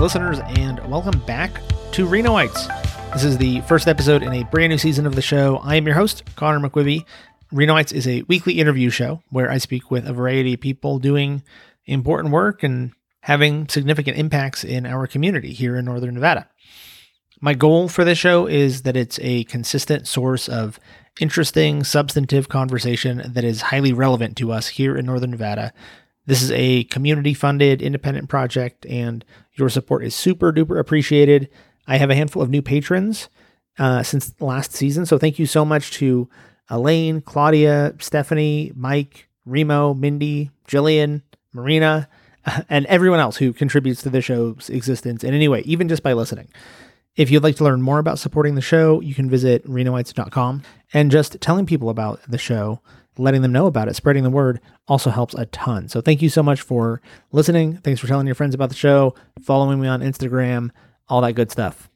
Listeners, and welcome back to Renoites. This is the first episode in a brand new season of the show. I am your host, Conor McQuivey. Renoites is a weekly interview show where I speak with a variety of people doing important work and having significant impacts in our community here in Northern Nevada. My goal for this show is that it's a consistent source of interesting, substantive conversation that is highly relevant to us here in Northern Nevada. This is a community funded independent project, and your support is super duper appreciated. I have a handful of new patrons uh, since last season, so thank you so much to Elaine, Claudia, Stephanie, Mike, Remo, Mindy, Jillian, Marina, and everyone else who contributes to the show's existence in any way, even just by listening. If you'd like to learn more about supporting the show, you can visit renoites.com. And just telling people about the show, letting them know about it, spreading the word also helps a ton. So thank you so much for listening. Thanks for telling your friends about the show, following me on Instagram, all that good stuff.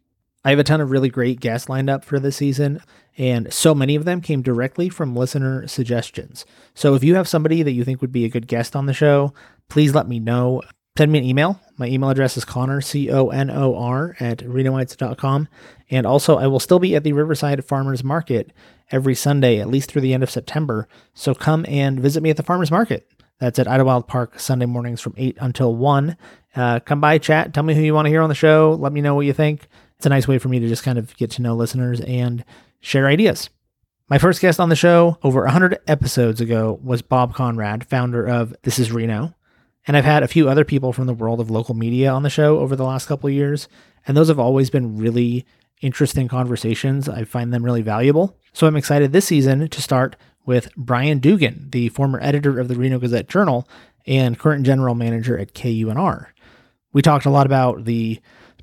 I have a ton of really great guests lined up for this season, and so many of them came directly from listener suggestions. So if you have somebody that you think would be a good guest on the show, please let me know. Send me an email. My email address is Conor, C O N O R, at renoites.com. And also, I will still be at the Riverside Farmers Market every Sunday, at least through the end of September. So come and visit me at the Farmers Market. That's at Idlewild Park Sunday mornings from 8 until 1. Uh, come by, chat, tell me who you want to hear on the show. Let me know what you think. It's a nice way for me to just kind of get to know listeners and share ideas. My first guest on the show over 100 episodes ago was Bob Conrad, founder of This Is Reno. And I've had a few other people from the world of local media on the show over the last couple of years, and those have always been really interesting conversations. I find them really valuable. So I'm excited this season to start with Brian Duggan, the former editor of the Reno Gazette Journal and current general manager at KUNR. We talked a lot about the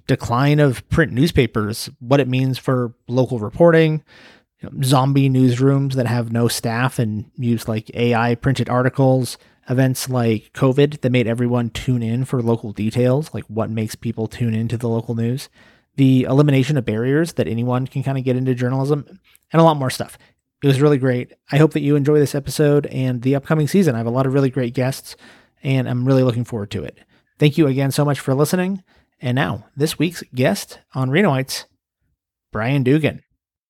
decline of print newspapers, what it means for local reporting, you know, zombie newsrooms that have no staff and use like AI printed articles, events like COVID that made everyone tune in for local details, like what makes people tune into the local news, the elimination of barriers that anyone can kind of get into journalism, and a lot more stuff. It was really great. I hope that you enjoy this episode and the upcoming season. I have a lot of really great guests, and I'm really looking forward to it. Thank you again so much for listening. And now, this week's guest on Renoites, Brian Duggan.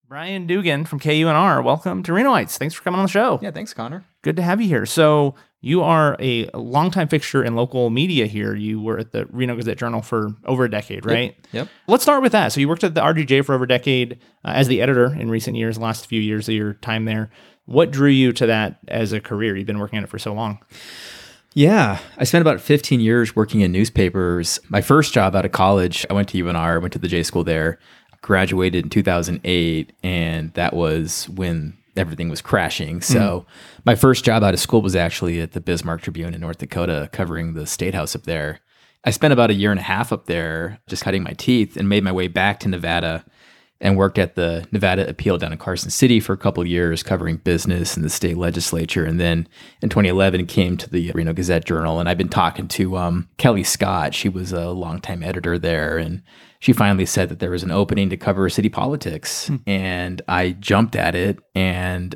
Brian Duggan from KUNR. Welcome to Renoites. Thanks for coming on the show. Yeah, thanks, Conor. Good to have you here. So, you are a longtime fixture in local media here. You were at the Reno Gazette Journal for over a decade, right? Yep. yep. Let's start with that. So, you worked at the RGJ for over a decade uh, as the editor in recent years, last few years of your time there. What drew you to that as a career? You've been working on it for so long. Yeah, I spent about 15 years working in newspapers. My first job out of college, I went to UNR, went to the J school there, graduated in 2008, and that was when everything was crashing. So mm. my first job out of school was actually at the Bismarck Tribune in North Dakota, covering the state house up there. I spent about a year and a half up there just cutting my teeth and made my way back to Nevada and worked at the Nevada Appeal down in Carson City for a couple of years, covering business and the state legislature. And then in 2011, came to the Reno Gazette Journal. And I've been talking to um, Kelly Scott. She was a longtime editor there. And she finally said that there was an opening to cover city politics. Hmm. And I jumped at it. And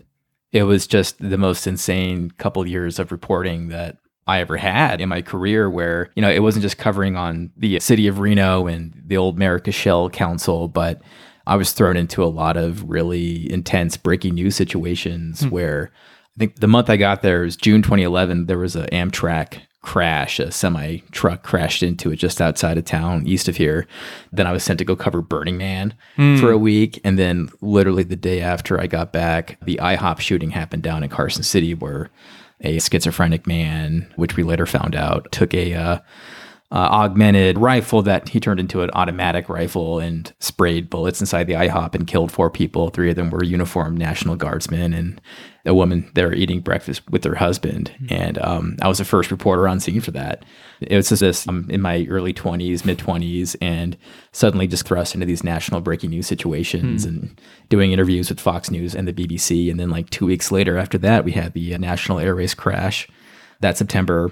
it was just the most insane couple years of reporting that I ever had in my career where, you know, it wasn't just covering on the city of Reno and the old Mayor Cashell Council, but I was thrown into a lot of really intense breaking news situations hmm. where I think the month I got there was June 2011. There was an Amtrak crash. A semi truck crashed into it just outside of town, east of here. Then I was sent to go cover Burning Man mm. for a week. And then, literally, the day after I got back, the IHOP shooting happened down in Carson City, where a schizophrenic man, which we later found out, took a uh, uh, augmented rifle that he turned into an automatic rifle and sprayed bullets inside the IHOP and killed four people. Three of them were uniformed National Guardsmen and a woman there eating breakfast with her husband. Mm-hmm. And um, I was the first reporter on scene for that. It was just this um, in my early 20s, mid 20s, and suddenly just thrust into these national breaking news situations mm-hmm. and doing interviews with Fox News and the BBC. And then, like two weeks later, after that, we had the uh, National Air Race crash that September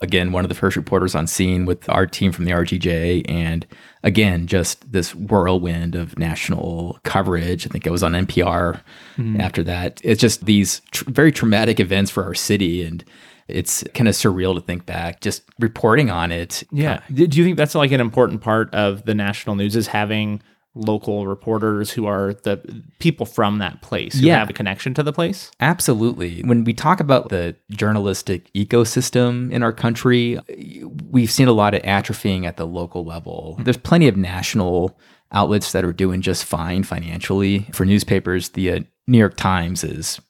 again one of the first reporters on scene with our team from the RGJ and again just this whirlwind of national coverage I think it was on NPR mm-hmm. after that it's just these tr- very traumatic events for our city and It's kind of surreal to think back, just reporting on it. Yeah. Do you think that's like an important part of the national news is having local reporters who are the people from that place who Yeah. have a connection to the place? Absolutely. When we talk about the journalistic ecosystem in our country, we've seen a lot of atrophying at the local level. There's plenty of national outlets that are doing just fine financially. For newspapers, the uh, New York Times is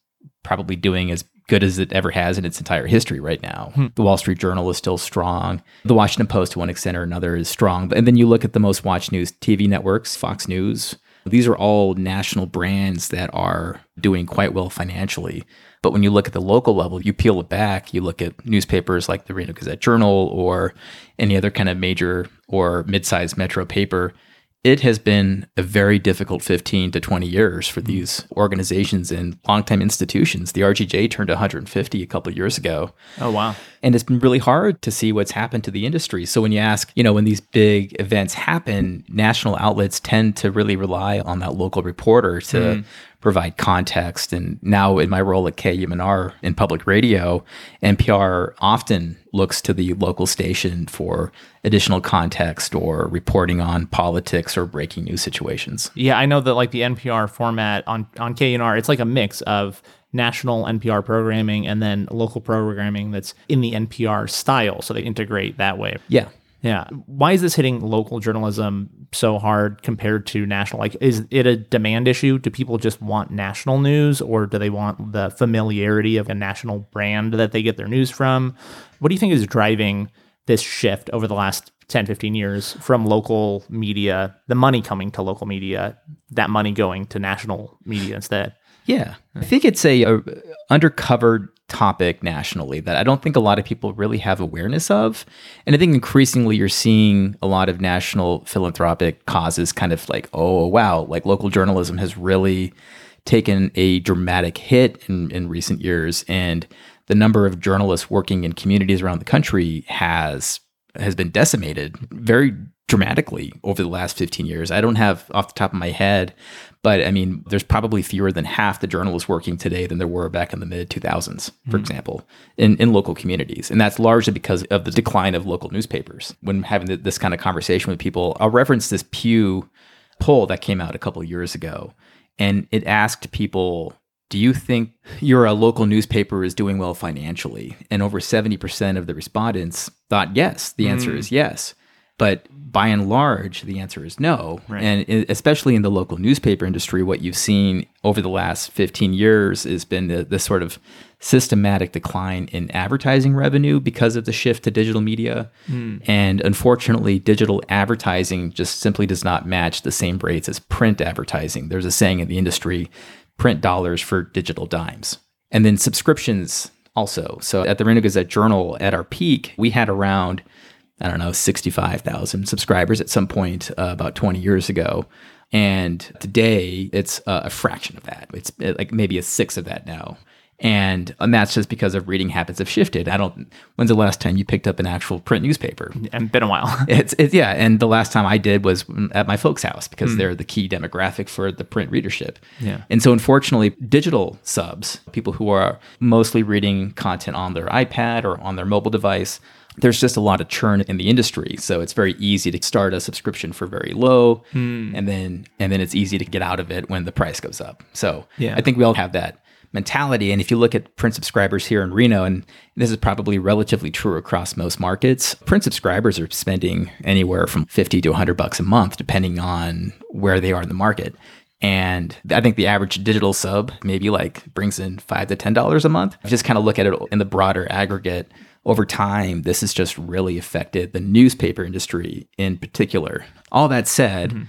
probably doing as good as it ever has in its entire history right now. Hmm. The Wall Street Journal is still strong. The Washington Post, to one extent or another, is strong. And then you look at the most watched news TV networks, Fox News. These are all national brands that are doing quite well financially. But when you look at the local level, you peel it back, you look at newspapers like the Reno Gazette Journal or any other kind of major or mid-sized metro paper, it has been a very difficult 15 to 20 years for mm. these organizations and longtime institutions. The RGJ turned 150 a couple of years ago. Oh wow. And it's been really hard to see what's happened to the industry. So when you ask, you know, when these big events happen, national outlets tend to really rely on that local reporter to mm. Provide context. And now in my role at KUNR in public radio, NPR often looks to the local station for additional context or reporting on politics or breaking news situations. Yeah, I know that like the NPR format on on KNR, it's like a mix of national NPR programming and then local programming that's in the NPR style, so they integrate that way. Yeah. Yeah. Why is this hitting local journalism so hard compared to national? Like, is it a demand issue? Do people just want national news or do they want the familiarity of a national brand that they get their news from? What do you think is driving this shift over the last 10, 15 years from local media, the money coming to local media, that money going to national media instead? Yeah, I think it's a, a undercovered topic nationally that I don't think a lot of people really have awareness of. And I think increasingly you're seeing a lot of national philanthropic causes kind of like, oh wow, like local journalism has really taken a dramatic hit in, in recent years. And the number of journalists working in communities around the country has has been decimated very dramatically over the last 15 years. I don't have off the top of my head, but I mean, there's probably fewer than half the journalists working today than there were back in the mid 2000s, for mm-hmm. example, in, in local communities. And that's largely because of the decline of local newspapers. When having this kind of conversation with people, I'll reference this Pew poll that came out a couple of years ago. And it asked people, do you think your local newspaper is doing well financially? And over 70% of the respondents thought yes. The answer mm. is yes. But by and large, the answer is no. Right. And especially in the local newspaper industry, what you've seen over the last 15 years has been the, this sort of systematic decline in advertising revenue because of the shift to digital media. Hmm. And unfortunately, digital advertising just simply does not match the same rates as print advertising. There's a saying in the industry print dollars for digital dimes. And then subscriptions also. So at the Reno Gazette Journal, at our peak, we had around, I don't know, 65,000 subscribers at some point uh, about 20 years ago. And today it's uh, a fraction of that. It's uh, like maybe a sixth of that now. And, and that's just because of reading habits have shifted. I don't, when's the last time you picked up an actual print newspaper? And been a while. It's, it's yeah, and the last time I did was at my folks' house because they're the key demographic for the print readership. Yeah. And so unfortunately, digital subs, people who are mostly reading content on their iPad or on their mobile device, there's just a lot of churn in the industry. So it's very easy to start a subscription for very low hmm. and then and then it's easy to get out of it when the price goes up. So Yeah. I think we all have that mentality. And if you look at print subscribers here in Reno, and this is probably relatively true across most markets, print subscribers are spending anywhere from 50 to 100 bucks a month, depending on where they are in the market. And I think the average digital sub maybe like brings in five to ten dollars a month. Just kind of look at it in the broader aggregate. Over time, this has just really affected the newspaper industry in particular. All that said, mm-hmm.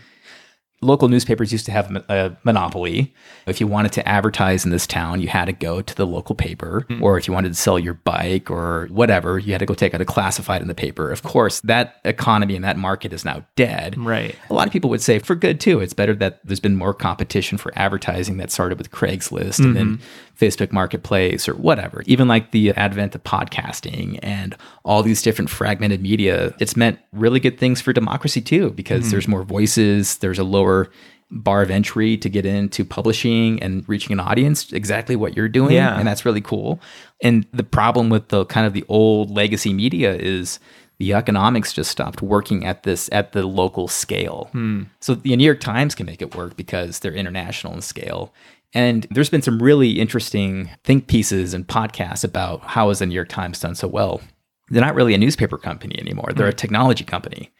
local newspapers used to have a monopoly. If you wanted to advertise in this town, you had to go to the local paper, mm. or if you wanted to sell your bike or whatever, you had to go take out a classified in the paper. Of course, that economy and that market is now dead. Right. A lot of people would say for good too. It's better that there's been more competition for advertising that started with Craigslist and then mm-hmm. Facebook Marketplace or whatever. Even like the advent of podcasting and all these different fragmented media, it's meant really good things for democracy too because mm-hmm. there's more voices, there's a lower bar of entry to get into publishing and reaching an audience, exactly what you're doing. Yeah. And that's really cool. And the problem with the kind of the old legacy media is the economics just stopped working at this at the local scale. Hmm. So the New York Times can make it work because they're international in scale. And there's been some really interesting think pieces and podcasts about how has the New York Times done so well. They're not really a newspaper company anymore. They're a technology company.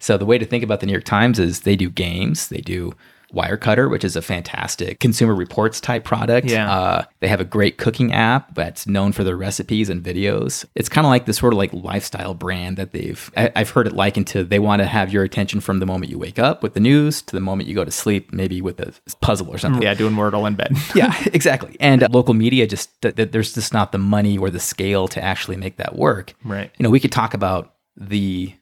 So the way to think about the New York Times is they do games, they do Wirecutter, which is a fantastic consumer reports type product. Yeah. Uh, they have a great cooking app that's known for their recipes and videos. It's kind of like this sort of like lifestyle brand that they've, I, I've heard it likened to they want to have your attention from the moment you wake up with the news to the moment you go to sleep, maybe with a puzzle or something. Yeah, doing Wordle in bed. Yeah, exactly. And uh, local media just, th- th- there's just not the money or the scale to actually make that work. Right. You know, we could talk about the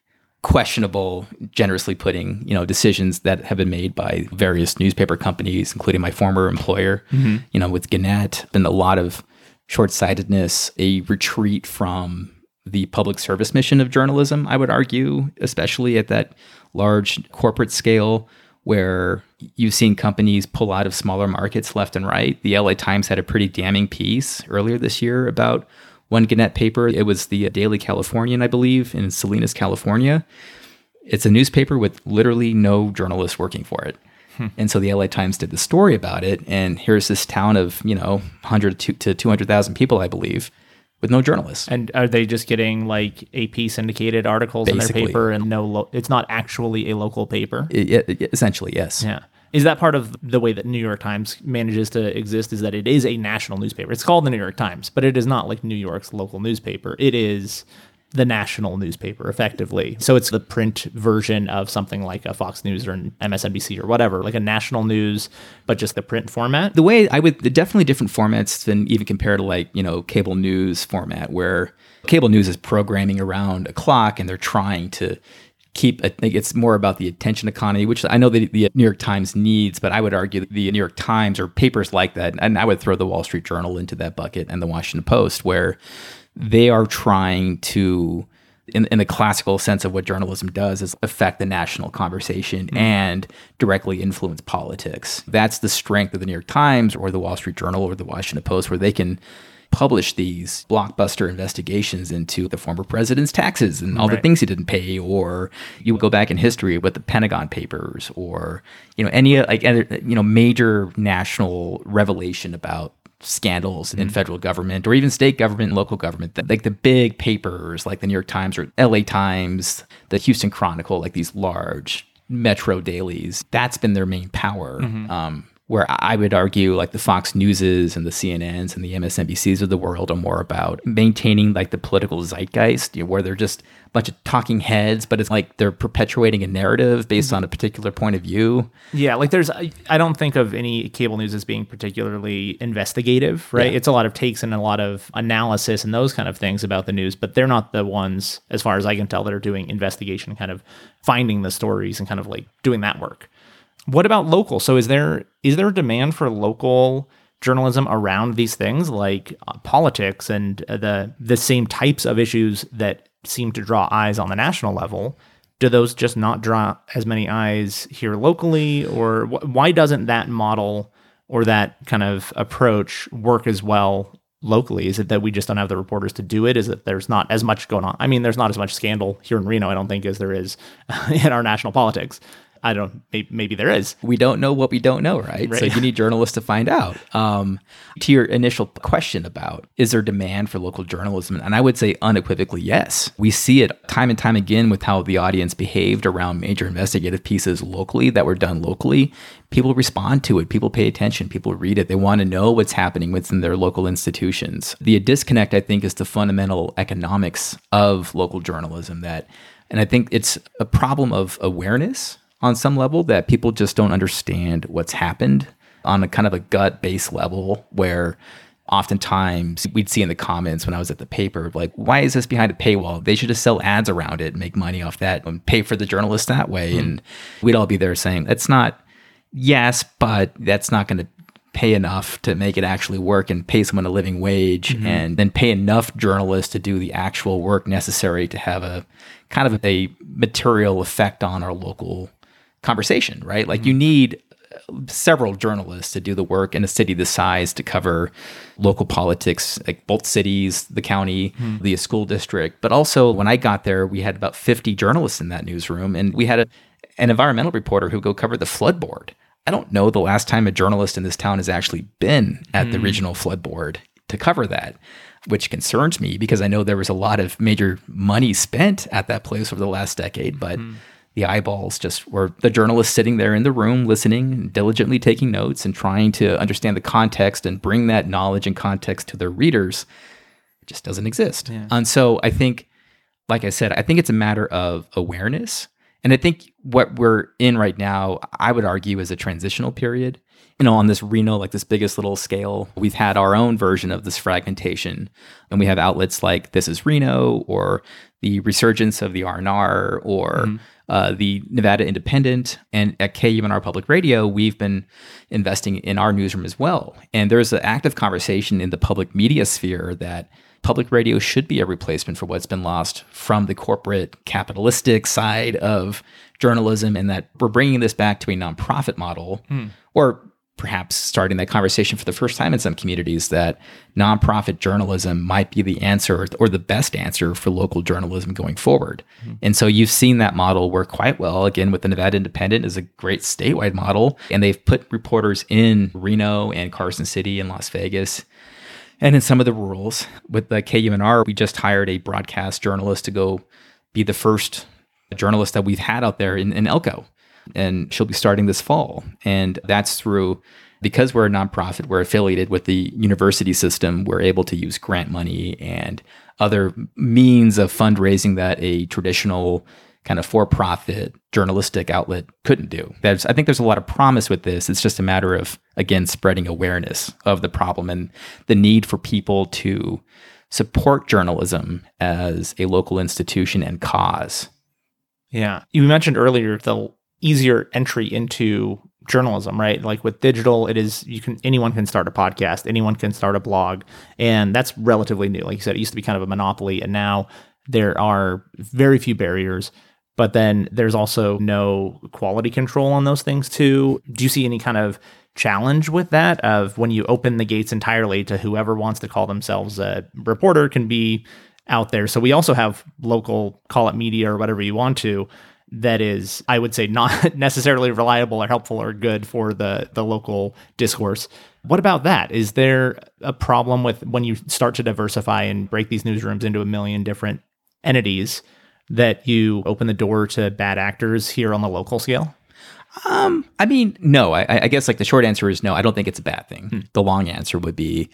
questionable, generously putting, you know, decisions that have been made by various newspaper companies, including my former employer. Mm-hmm. You know, with Gannett, been a lot of short-sightedness, a retreat from the public service mission of journalism. I would argue, especially at that large corporate scale. Where you've seen companies pull out of smaller markets left and right. The LA Times had a pretty damning piece earlier this year about one Gannett paper. It was the Daily Californian, I believe, in Salinas, California. It's a newspaper with literally no journalists working for it. Hmm. And so the LA Times did the story about it. And here's this town of, you know, 100 to to 200,000 people, I believe, with no journalists. And are they just getting like AP syndicated articles in their paper and no, lo- it's not actually a local paper? I- I- essentially, yes. Yeah. Is that part of the way that New York Times manages to exist? Is that it is a national newspaper? It's called the New York Times, but it is not like New York's local newspaper. It is the national newspaper, effectively. So it's the print version of something like a Fox News or an MSNBC or whatever, like a national news, but just the print format. the way I would definitely different formats than even compared to like you know cable news format where cable news is programming around a clock and they're trying to keep I think it's more about the attention economy which I know that the New York Times needs but I would argue the New York Times or papers like that and I would throw the Wall Street Journal into that bucket and the Washington Post where they are trying to in, in the classical sense of what journalism does is affect the national conversation mm-hmm. and directly influence politics. That's the strength of the New York Times or the Wall Street Journal or the Washington Post, where they can publish these blockbuster investigations into the former president's taxes and all the things he didn't pay or you would go back in history with the Pentagon Papers or you know any like you know major national revelation about scandals in federal government or even state government and local government. Like the big papers like the New York Times or LA Times, the Houston Chronicle, like these large metro dailies, that's been their main power. Um, where I would argue like the Fox Newses and the CNNs and the MSNBCs of the world are more about maintaining like the political zeitgeist, you know, where they're just a bunch of talking heads, but it's like they're perpetuating a narrative based on a particular point of view. Yeah, like there's, I I don't think of any cable news as being particularly investigative, right? Yeah. It's a lot of takes and a lot of analysis and those kind of things about the news, but they're not the ones, as far as I can tell, that are doing investigation, kind of finding the stories and kind of like doing that work. What about local? So is there is there a demand for local journalism around these things like uh, politics and uh, the the same types of issues that seem to draw eyes on the national level? Do those just not draw as many eyes here locally, or wh- why doesn't that model or that kind of approach work as well locally? Is it that we just don't have the reporters to do it? Is it that there's not as much going on? I mean, there's not as much scandal here in Reno, I don't think, as there is in our national politics. I don't. Maybe, maybe there is. we don't know what we don't know, right? So you need journalists to find out. Um, to your initial question about is there demand for local journalism? And I would say unequivocally yes. We see it time and time again with how the audience behaved around major investigative pieces locally that were done locally. People respond to it, people pay attention, people read it, they want to know what's happening within their local institutions. The disconnect, I think, is the fundamental economics of local journalism that and I think it's a problem of awareness on some level that people just don't understand what's happened on a kind of a gut based level where oftentimes we'd see in the comments when I was at the paper, like, why is this behind a paywall? They should just sell ads around it and make money off that and pay for the journalists that way. Hmm. And we'd all be there saying, that's not, yes, but that's not going to pay enough to make it actually work and pay someone a living wage mm-hmm. and then pay enough journalists to do the actual work necessary to have a kind of a material effect on our local conversation, right? Like you need several journalists to do the work in a city this size to cover local politics, like both cities, the county, hmm. the school district. But also, when I got there, we had about 50 journalists in that newsroom, and we had a, an environmental reporter who go cover the flood board. I don't know the last time a journalist in this town has actually been at the hmm. regional flood board to cover that which concerns me because I know there was a lot of major money spent at that place over the last decade, but mm the eyeballs just were the journalists sitting there in the room listening and diligently taking notes and trying to understand the context and bring that knowledge and context to their readers it just doesn't exist yeah. and so i think like i said i think it's a matter of awareness and i think what we're in right now i would argue is a transitional period you know, on this Reno, like this biggest little scale, we've had our own version of this fragmentation. And we have outlets like This is Reno or the resurgence of the RNR or mm-hmm. Uh, the Nevada Independent. And at KUNR Public Radio, we've been investing in our newsroom as well. And there's an active conversation in the public media sphere that public radio should be a replacement for what's been lost from the corporate capitalistic side of journalism and that we're bringing this back to a nonprofit model mm. or perhaps starting that conversation for the first time in some communities that nonprofit journalism might be the answer or the best answer for local journalism going forward. Mm-hmm. And so you've seen that model work quite well. Again, with the Nevada Independent is a great statewide model, and they've put reporters in Reno and Carson City and Las Vegas. And in some of the rurals, with the KUNR, we just hired a broadcast journalist to go be the first journalist that we've had out there in, in Elko and she'll be starting this fall. And that's through because we're a nonprofit, we're affiliated with the university system, we're able to use grant money and other means of fundraising that a traditional kind of for-profit journalistic outlet couldn't do. There's, I think there's a lot of promise with this. It's just a matter of again spreading awareness of the problem and the need for people to support journalism as a local institution and cause. Yeah. You mentioned earlier the easier entry into journalism, right? Like with digital, it is you can anyone can start a podcast, anyone can start a blog, and that's relatively new. Like you said, it used to be kind of a monopoly, and now there are very few barriers. But then there's also no quality control on those things too. Do you see any kind of challenge with that? Of when you open the gates entirely to whoever wants to call themselves a reporter can be out there. So we also have local, call it media or whatever you want to, that is, I would say, not necessarily reliable or helpful or good for the the local discourse. What about that? Is there a problem with when you start to diversify and break these newsrooms into a million different entities that you open the door to bad actors here on the local scale? Um, I mean, no. I, I guess like the short answer is no. I don't think it's a bad thing. Hmm. The long answer would be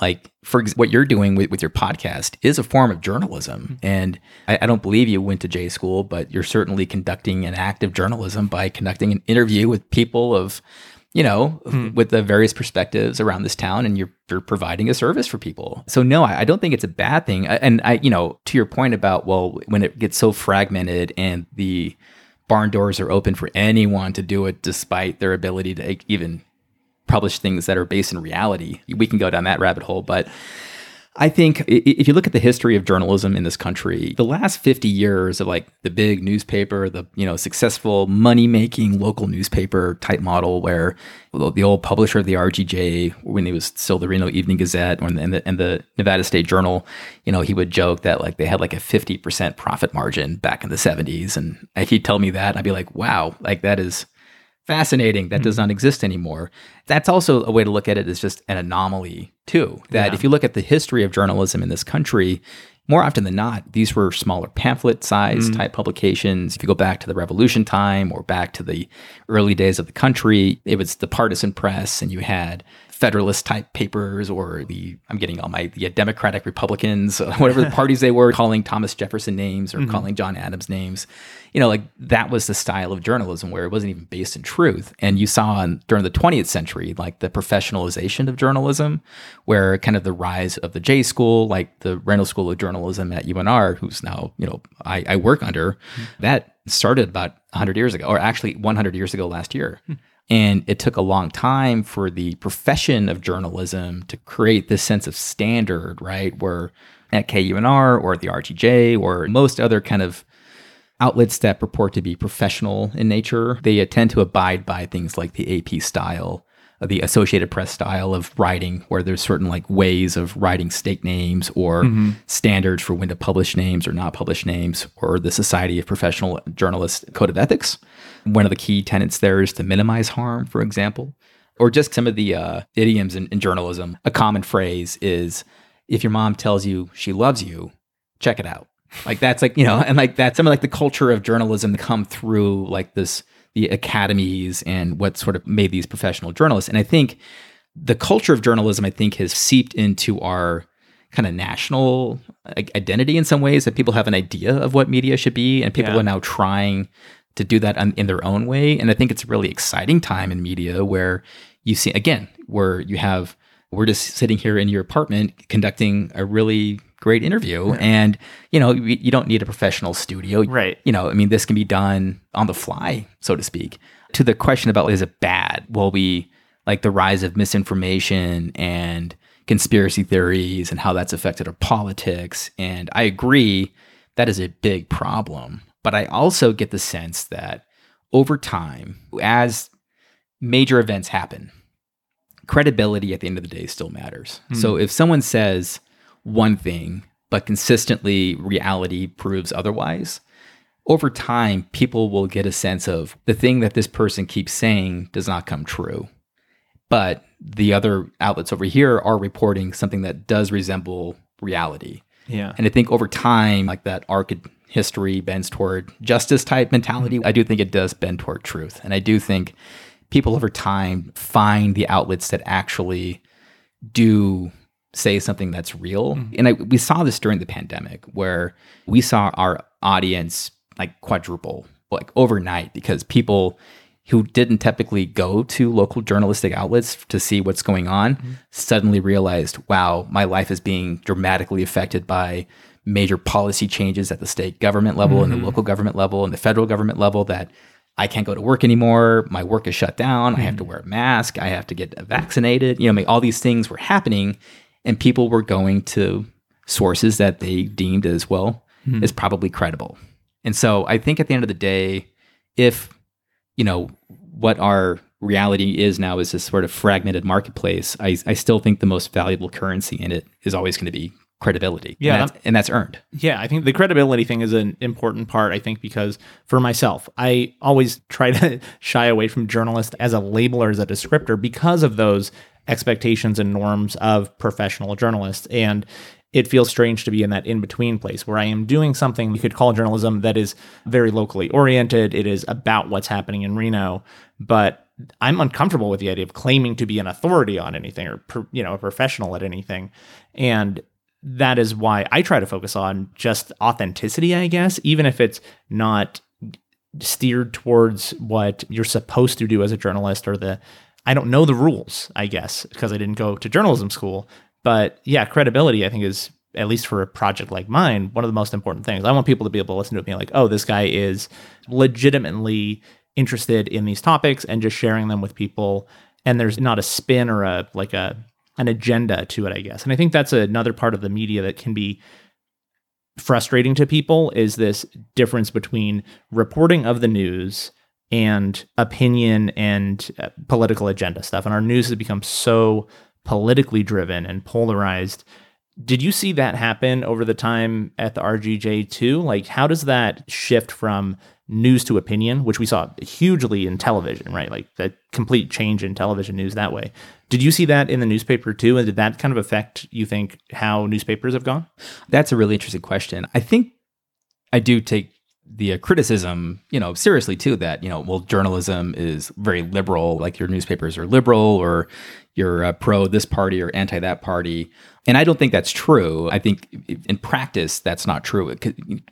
like for ex- what you're doing with, with your podcast is a form of journalism. And I, I, don't believe you went to j school but you're certainly conducting an active journalism by conducting an interview with people of you know hmm. with the various perspectives around this town and you're, you're providing a service for people. So no I, I don't think it's a bad thing. And i you know to your point about well when it gets so fragmented and the barn doors are open for anyone to do it despite their ability to even publish things that are based in reality. We can go down that rabbit hole, but I think if you look at the history of journalism in this country, the last 50 years of like the big newspaper, the you know successful money-making local newspaper type model where the old publisher of the RGJ when he was still the Reno Evening Gazette and the, and the Nevada State Journal, you know, he would joke that like they had like a 50% profit margin back in the 70s and he'd tell me that I'd be like, "Wow, like that is fascinating that mm-hmm. does not exist anymore. That's also a way to look at it as just an anomaly, too. That yeah. if you look at the history of journalism in this country, more often than not, these were smaller pamphlet size mm. type publications. If you go back to the revolution time or back to the early days of the country, it was the partisan press, and you had Federalist type papers or the I'm getting all my the Democratic Republicans, whatever the parties they were, calling Thomas Jefferson names or mm-hmm. calling John Adams names. You know, like that was the style of journalism where it wasn't even based in truth. And you saw in, during the 20th century, like the professionalization of journalism, where kind of the rise of the J School, like the Reynolds School of Journalism at UNR, who's now you know I, I work under, mm-hmm. that started about 100 years ago, or actually 100 years ago last year. Mm-hmm and it took a long time for the profession of journalism to create this sense of standard, right? Where at KUNR or the RGJ or most other kind of outlets that purport to be professional in nature, they tend to abide by things like the AP style, the Associated Press style of writing, where there's certain like ways of writing stake names or mm-hmm. standards for when to publish names or not publish names, or the Society of Professional Journalists Code of Ethics. One of the key tenets there is to minimize harm, for example, or just some of the uh, idioms in, in journalism. A common phrase is if your mom tells you she loves you, check it out. Like that's like, you know, and like that's some of like the culture of journalism come through like this the academies and what sort of made these professional journalists. And I think the culture of journalism, I think, has seeped into our kind of national identity in some ways that people have an idea of what media should be, and people yeah. are now trying to do that in their own way. And I think it's a really exciting time in media where you see, again, where you have, we're just sitting here in your apartment conducting a really great interview. Right. And, you know, you, you don't need a professional studio. Right. You know, I mean, this can be done on the fly, so to speak. To the question about is it bad? Will we like the rise of misinformation and conspiracy theories and how that's affected our politics? And I agree that is a big problem. But I also get the sense that over time, as major events happen, credibility at the end of the day still matters. Mm. So if someone says, one thing, but consistently reality proves otherwise, over time, people will get a sense of the thing that this person keeps saying does not come true. But the other outlets over here are reporting something that does resemble reality. Yeah. And I think over time, like that arc history bends toward justice type mentality. Mm-hmm. I do think it does bend toward truth. And I do think people over time find the outlets that actually do say something that's real. Mm-hmm. And I, we saw this during the pandemic where we saw our audience like quadruple like overnight because people who didn't typically go to local journalistic outlets to see what's going on mm-hmm. suddenly realized, wow, my life is being dramatically affected by major policy changes at the state government level mm-hmm. and the mm-hmm. local government level and the federal government level that I can't go to work anymore. My work is shut down. Mm-hmm. I have to mm-hmm. wear a mask. I have to get vaccinated. You know, all these things were happening and people were going to sources that they deemed as well mm-hmm. as probably credible. And so I think at the end of the day, if you know what our reality is now is this sort of fragmented marketplace, I, I still think the most valuable currency in it is always going to be credibility. Yeah. And that's, and that's, earned. Yeah. I think the credibility thing is an important part, I think, because for myself, I always try to shy away from journalist as a labeler, as a descriptor because of those expectations and norms of professional journalists. And it feels strange to be in that in between place where I am doing something you could call journalism that is very locally oriented. It is about what's happening in Reno, but I'm uncomfortable with the idea of claiming to be an authority on anything or you know a professional at anything, and that is why I try to focus on just authenticity. I guess even if it's not steered towards what you're supposed to do as a journalist or the I don't know the rules, I guess, because I didn't go to journalism school. But yeah, credibility, I think, is at least for a project like mine, one of the most important things. I want people to be able to listen to it and be like, oh, this guy is legitimately interested in these topics and just sharing them with people. And there's not a spin or a like a an agenda to it, I guess. And I think that's another part of the media that can be frustrating to people is this difference between reporting of the news and opinion and uh, political agenda stuff. And our news has become so politically driven and polarized. Did you see that happen over the time at the RGJ too? Like, how does that shift from news to opinion, which we saw hugely in television, right? Like the complete change in television news that way. Did you see that in the newspaper too? And did that kind of affect, you think, how newspapers have gone? That's a really interesting question. I think I do take the uh, criticism, you know, seriously too that, you know, well, journalism is very liberal, like your newspapers are liberal or you're uh, pro this party or anti that party. And I don't think that's true. I think in practice, that's not true.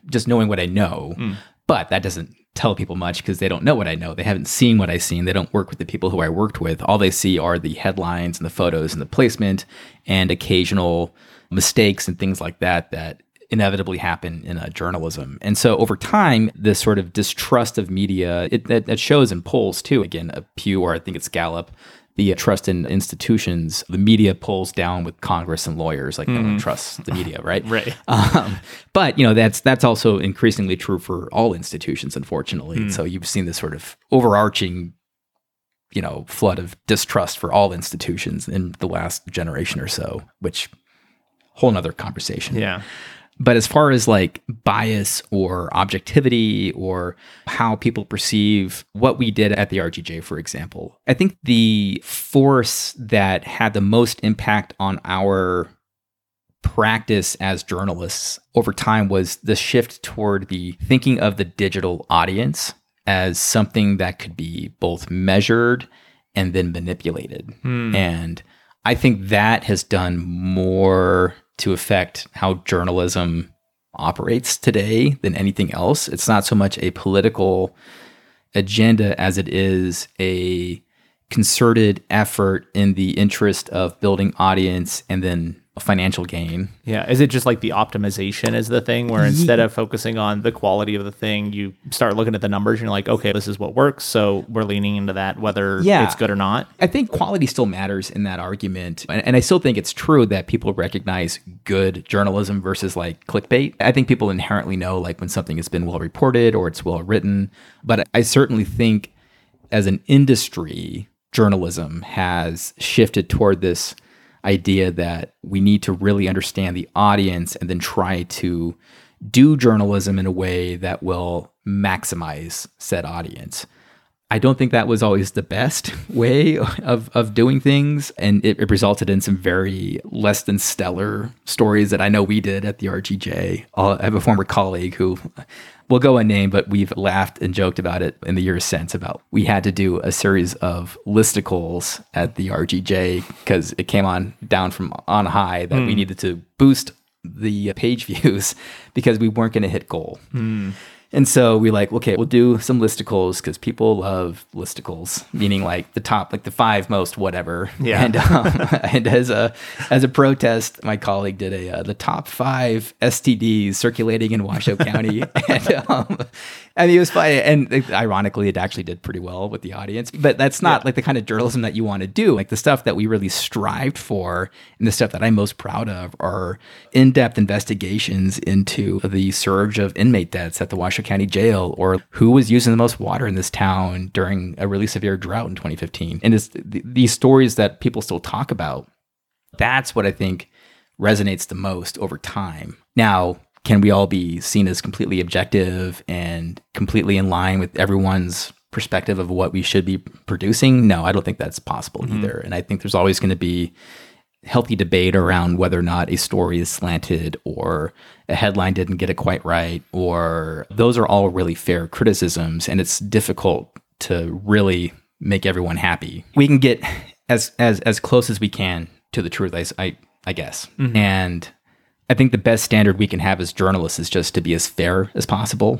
Just knowing what I know, mm. But that doesn't tell people much because they don't know what I know. They haven't seen what I've seen. They don't work with the people who I worked with. All they see are the headlines and the photos and the placement and occasional mistakes and things like that that inevitably happen in journalism. And so over time, this sort of distrust of media, it, it, it, shows in polls too. Again, a Pew or I think it's Gallup the trust in institutions, the media pulls down with Congress and lawyers. Like no one trusts the media, right? Right. Um, but you know that's that's also increasingly true for all institutions, unfortunately. So you've seen this sort of overarching, you know, flood of distrust for all institutions in the last generation or so, which whole nother conversation. Yeah. But as far as like bias or objectivity or how people perceive what we did at the RGJ, for example, I think the force that had the most impact on our practice as journalists over time was the shift toward the thinking of the digital audience as something that could be both measured and then manipulated. Hmm. And I think that has done more to affect how journalism operates today than anything else. It's not so much a political agenda as it is a concerted effort in the interest of building audience and then financial gain. Yeah. Is it just like the optimization is the thing where instead of focusing on the quality of the thing, you start looking at the numbers and you're like, okay, this is what works. So we're leaning into that, whether Yeah. it's good or not. I think quality still matters in that argument. And, and I still think it's true that people recognize good journalism versus like clickbait. I think people inherently know like when something has been well reported or it's well written. But I certainly think as an industry, journalism has shifted toward this idea that we need to really understand the audience and then try to do journalism in a way that will maximize said audience. I don't think that was always the best way of, of doing things. And it, it resulted in some very less than stellar stories that I know we did at the RGJ. I have a former colleague who will go unnamed, but we've laughed and joked about it in the years since about we had to do a series of listicles at the RGJ because it came on down from on high that we hmm. needed to boost the page views because we weren't going to hit goal. Hmm. And so we like, okay, we'll do some listicles because people love listicles, meaning like the top, like the five most whatever. Yeah. And um, and as a as a protest, my colleague did a uh, the top five STDs circulating in Washoe County, and um, I mean it was funny. And like, ironically, it actually did pretty well with the audience. But that's not like the kind of journalism that you want to do. Like the stuff that we really strived for, and the stuff that I'm most proud of are in depth investigations into the surge of inmate deaths at the Washoe County Jail, or who was using the most water in this town during a really severe drought in 2015. And it's th- these stories that people still talk about. That's what I think resonates the most over time. Now, can we all be seen as completely objective and completely in line with everyone's perspective of what we should be producing? No, I don't think that's possible mm-hmm. either. And I think there's always going to be healthy debate around whether or not a story is slanted or a headline didn't get it quite right or those are all really fair criticisms and it's difficult to really make everyone happy we can get as as as close as we can to the truth i i, I guess mm-hmm. and i think the best standard we can have as journalists is just to be as fair as possible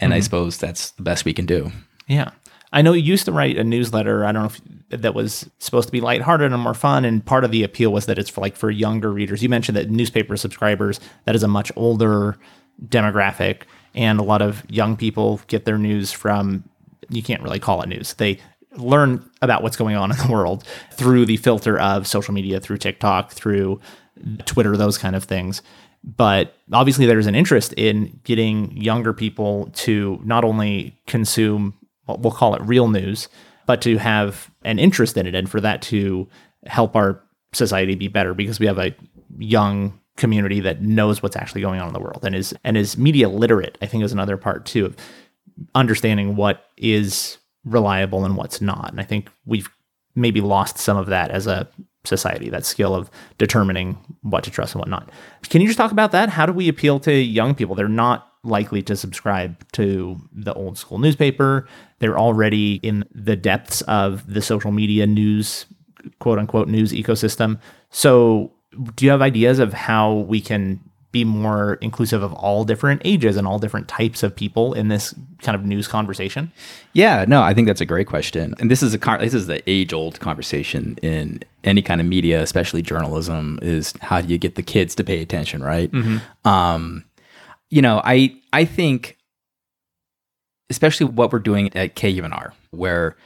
and i mm-hmm. suppose that's the best we can do Yeah. I know you used to write a newsletter. I don't know if that was supposed to be lighthearted and more fun. And part of the appeal was that it's for like for younger readers. You mentioned that newspaper subscribers, that is a much older demographic. And a lot of young people get their news from, you can't really call it news. They learn about what's going on in the world through the filter of social media, through TikTok, through Twitter, those kind of things. But obviously, there's an interest in getting younger people to not only consume, what we'll call it real news, but to have an interest in it and for that to help our society be better because we have a young community that knows what's actually going on in the world and is and is media literate i think is another part too of understanding what is reliable and what's not and i think we've maybe lost some of that as a society that skill of determining what to trust and what not. Can you just talk about that? How do we appeal to young people? They're not likely to subscribe to the old school newspaper. They're already in the depths of the social media news quote unquote news ecosystem. So do you have ideas of how we can be more inclusive of all different ages and all different types of people in this kind of news conversation Yeah, no, I think that's a great question, and this is a con- this is the age old conversation in any kind of media, especially journalism. Is how do you get the kids to pay attention, right? Um, you know, I I think, especially what we're doing at KUNR, where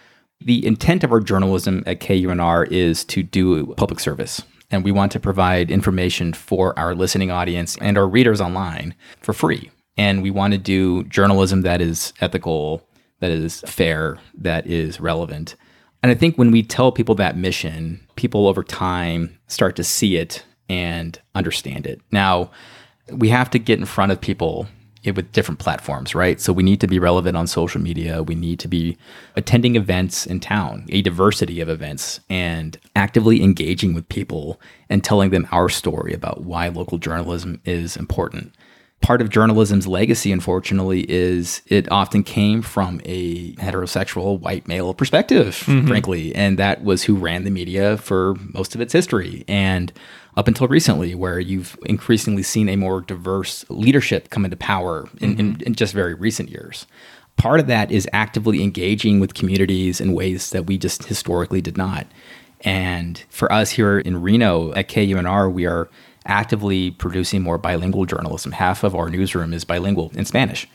The intent of our journalism at KUNR is to do public service. And we want to provide information for our listening audience and our readers online for free. And we want to do journalism that is ethical, that is fair, that is relevant. And I think when we tell people that mission, people over time start to see it and understand it. Now, we have to get in front of people with different platforms, right? So we need to be relevant on social media. We need to be attending events in town, a diversity of events, and actively engaging with people and telling them our story about why local journalism is important. Part of journalism's legacy, unfortunately, is it often came from a heterosexual white male perspective, mm-hmm. frankly. And that was who ran the media for most of its history. And up until recently, where you've increasingly seen a more diverse leadership come into power in, mm-hmm. in, in just very recent years. Part of that is actively engaging with communities in ways that we just historically did not. And for us here in Reno at KUNR, we are actively producing more bilingual journalism. Half of our newsroom is bilingual in Spanish.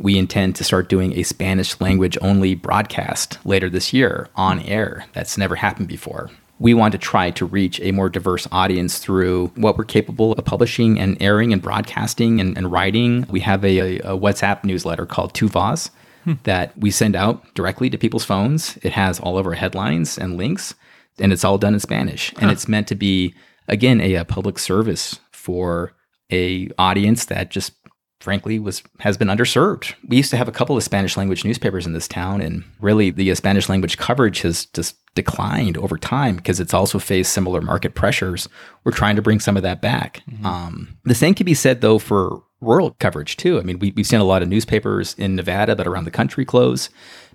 We intend to start doing a Spanish language only broadcast later this year on air. That's never happened before we want to try to reach a more diverse audience through what we're capable of publishing and airing and broadcasting and, and writing. We have a, a, WhatsApp newsletter called Tu Voz hmm. that we send out directly to people's phones. It has all of our headlines and links, and it's all done in Spanish. Huh. And it's meant to be, again, a, a public service for a audience that just frankly was has been underserved. We used to have a couple of Spanish language newspapers in this town and really the Spanish language coverage has just declined over time because it's also faced similar market pressures. We're trying to bring some of that back. Mm-hmm. Um, the same can be said though for rural coverage too. I mean, we, we've seen a lot of newspapers in Nevada but around the country close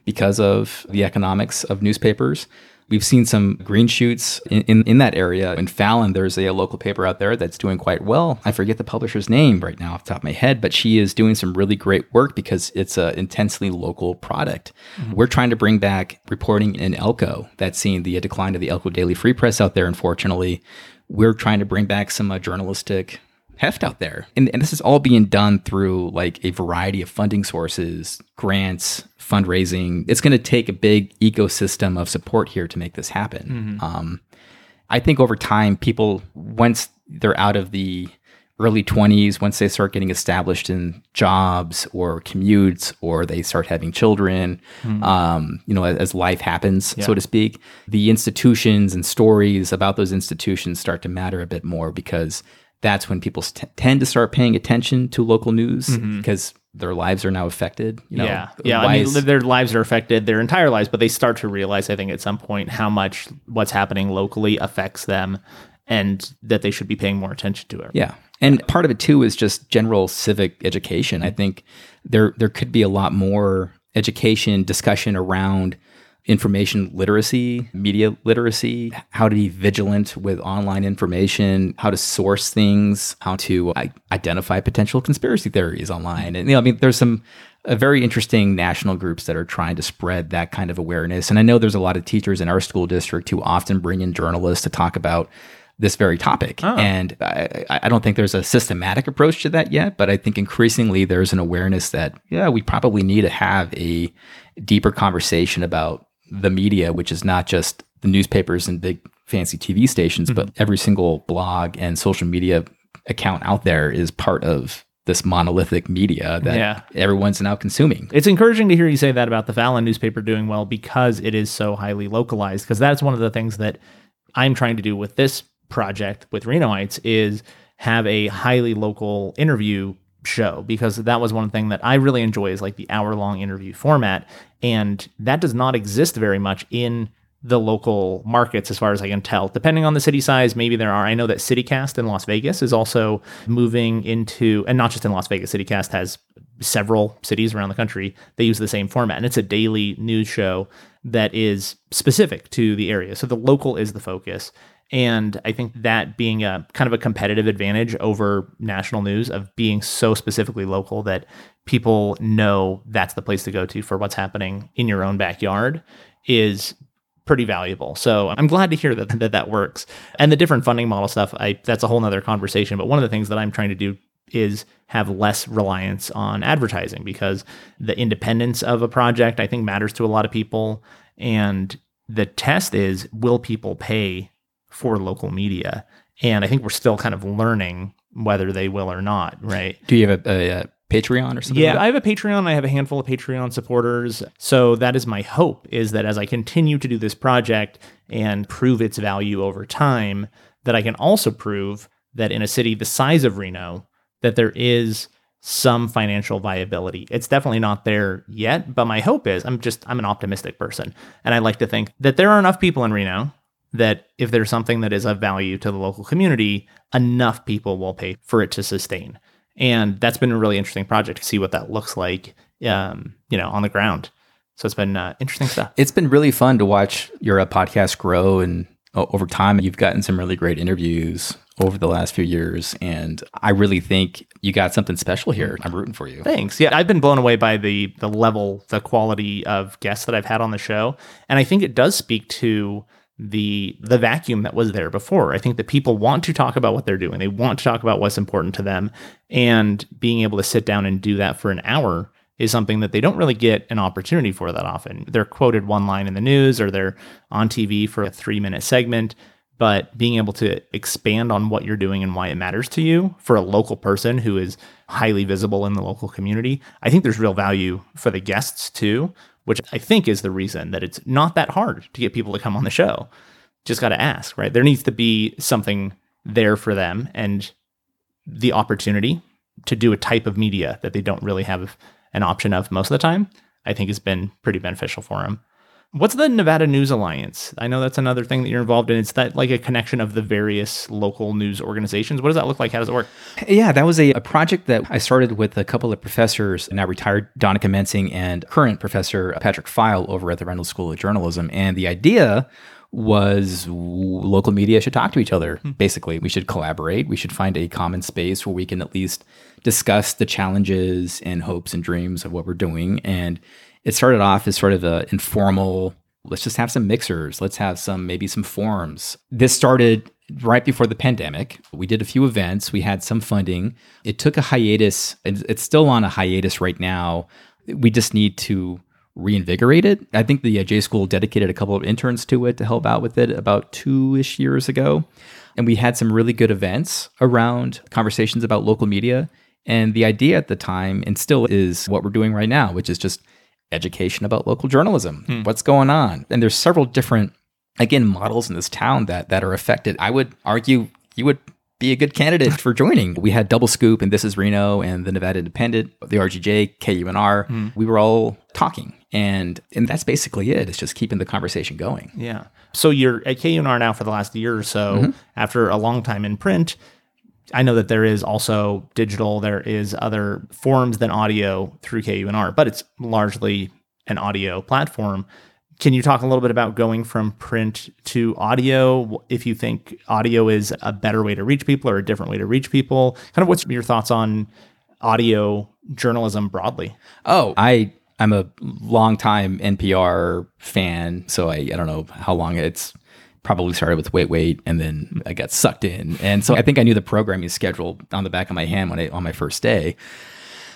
because of the economics of newspapers. We've seen some green shoots in, in, in, that area. In Fallon, there's a, local paper out there that's doing quite well. I forget the publisher's name right now off the top of my head, but she is doing some really great work because it's an intensely local product. Mm-hmm. We're trying to bring back reporting in Elko that's seen the decline of the Elko Daily Free Press out there, unfortunately. We're trying to bring back some uh, journalistic heft out there. And, and, this is all being done through like a variety of funding sources, grants, fundraising. It's going to take a big ecosystem of support here to make this happen. Mm-hmm. Um, I think over time, people, once they're out of the early 20s, once they start getting established in jobs or commutes or they start having children, mm-hmm. um, you know, as, as life happens, yeah. so to speak, the institutions and stories about those institutions start to matter a bit more because that's when people tend to start paying attention to local news mm-hmm. because their lives are now affected. You know, yeah, yeah. I mean, is, their lives are affected, their entire lives, but they start to realize, I think, at some point, how much what's happening locally affects them, and that they should be paying more attention to it. Yeah, and part of it too is just general civic education. I think there there could be a lot more education discussion around information literacy, media literacy, how to be vigilant with online information, how to source things, how to identify potential conspiracy theories online. And, you know, I mean, there's some uh, very interesting national groups that are trying to spread that kind of awareness. And I know there's a lot of teachers in our school district who often bring in journalists to talk about this very topic. Oh. And I, I, don't think there's a systematic approach to that yet, but I think increasingly there's an awareness that, yeah, we probably need to have a deeper conversation about the media, which is not just the newspapers and big fancy TV stations, mm-hmm. but every single blog and social media account out there is part of this monolithic media that yeah. everyone's now consuming. It's encouraging to hear you say that about the Fallon newspaper doing well because it is so highly localized. Because that's one of the things that I'm trying to do with this project with Renoites is have a highly local interview show because that was one thing that I really enjoy is like the hour long interview format. And that does not exist very much in the local markets as far as I can tell. Depending on the city size, maybe there are. I know that CityCast in Las Vegas is also moving into, and not just in Las Vegas, CityCast has several cities around the country. They use the same format, and it's a daily news show that is specific to the area. So the local is the focus. And I think that being a kind of a competitive advantage over national news of being so specifically local that people know that's the place to go to for what's happening in your own backyard is pretty valuable. So I'm glad to hear that that, that works. And the different funding model stuff, I that's a whole nother conversation. But one of the things that I'm trying to do is have less reliance on advertising because the independence of a project I think matters to a lot of people And the test is will people pay for local media? And I think we're still kind of learning whether they will or not, right? Do you have a, a, a Patreon or something? Yeah, like I have a Patreon. I have a handful of Patreon supporters. So that is my hope is that as I continue to do this project and prove its value over time, that I can also prove that in a city the size of Reno, that there is some financial viability. It's definitely not there yet, but my hope is I'm just I'm an optimistic person and I like to think that there are enough people in Reno that if there's something that is of value to the local community, enough people will pay for it to sustain. And that's been a really interesting project to see what that looks like, um, you know, on the ground. So it's been uh, interesting stuff. It's been really fun to watch your uh, podcast grow and uh, over time you've gotten some really great interviews over the last few years and I really think you got something special here. I'm rooting for you. Thanks. Yeah, I've been blown away by the the level, the quality of guests that I've had on the show, and I think it does speak to the the vacuum that was there before. I think that people want to talk about what they're doing. They want to talk about what's important to them and being able to sit down and do that for an hour is something that they don't really get an opportunity for that often. They're quoted one line in the news or they're on TV for a 3-minute segment, but being able to expand on what you're doing and why it matters to you for a local person who is highly visible in the local community, I think there's real value for the guests too which I think is the reason that it's not that hard to get people to come on the show. Just got to ask, right? There needs to be something there for them and the opportunity to do a type of media that they don't really have an option of most of the time, I think has been pretty beneficial for them. What's the Nevada News Alliance? I know that's another thing that you're involved in. It's that like a connection of the various local news organizations. What does that look like? How does it work? Yeah, that was a, a project that I started with a couple of professors, now retired Donica Mensing and current professor Patrick File over at the Reynolds School of Journalism. And the idea was local media should talk to each other. Hmm. Basically, we should collaborate. We should find a common space where we can at least discuss the challenges and hopes and dreams of what we're doing and it started off as sort of an informal let's just have some mixers. Let's have some maybe some forums this started right before the pandemic. We did a few events. We had some funding. It took a hiatus. It's still on a hiatus right now. We just need to reinvigorate it. I think the j school dedicated a couple of interns to it to help out with it about two-ish years ago. And we had some really good events around conversations about local media. And the idea at the time and still is what we're doing right now which is just education about local journalism. Hmm. What's going on? And there's several different again models in this town that that are affected. I would argue you would be a good candidate for joining. We had Double Scoop and This is Reno and the Nevada Independent, the RGJ, KUNR. Hmm. We were all talking. And and that's basically it. It's just keeping the conversation going. Yeah. So you're at KUNR now for the last year or so mm-hmm. after a long time in print I know that there is also digital, there is other forms than audio through KUNR, but it's largely an audio platform. Can you talk a little bit about going from print to audio? If you think audio is a better way to reach people or a different way to reach people, kind of what's your thoughts on audio journalism broadly? Oh, I I'm a longtime NPR fan, so I I don't know how long it's probably started with wait wait and then I got sucked in. And so I think I knew the programming schedule on the back of my hand when I on my first day.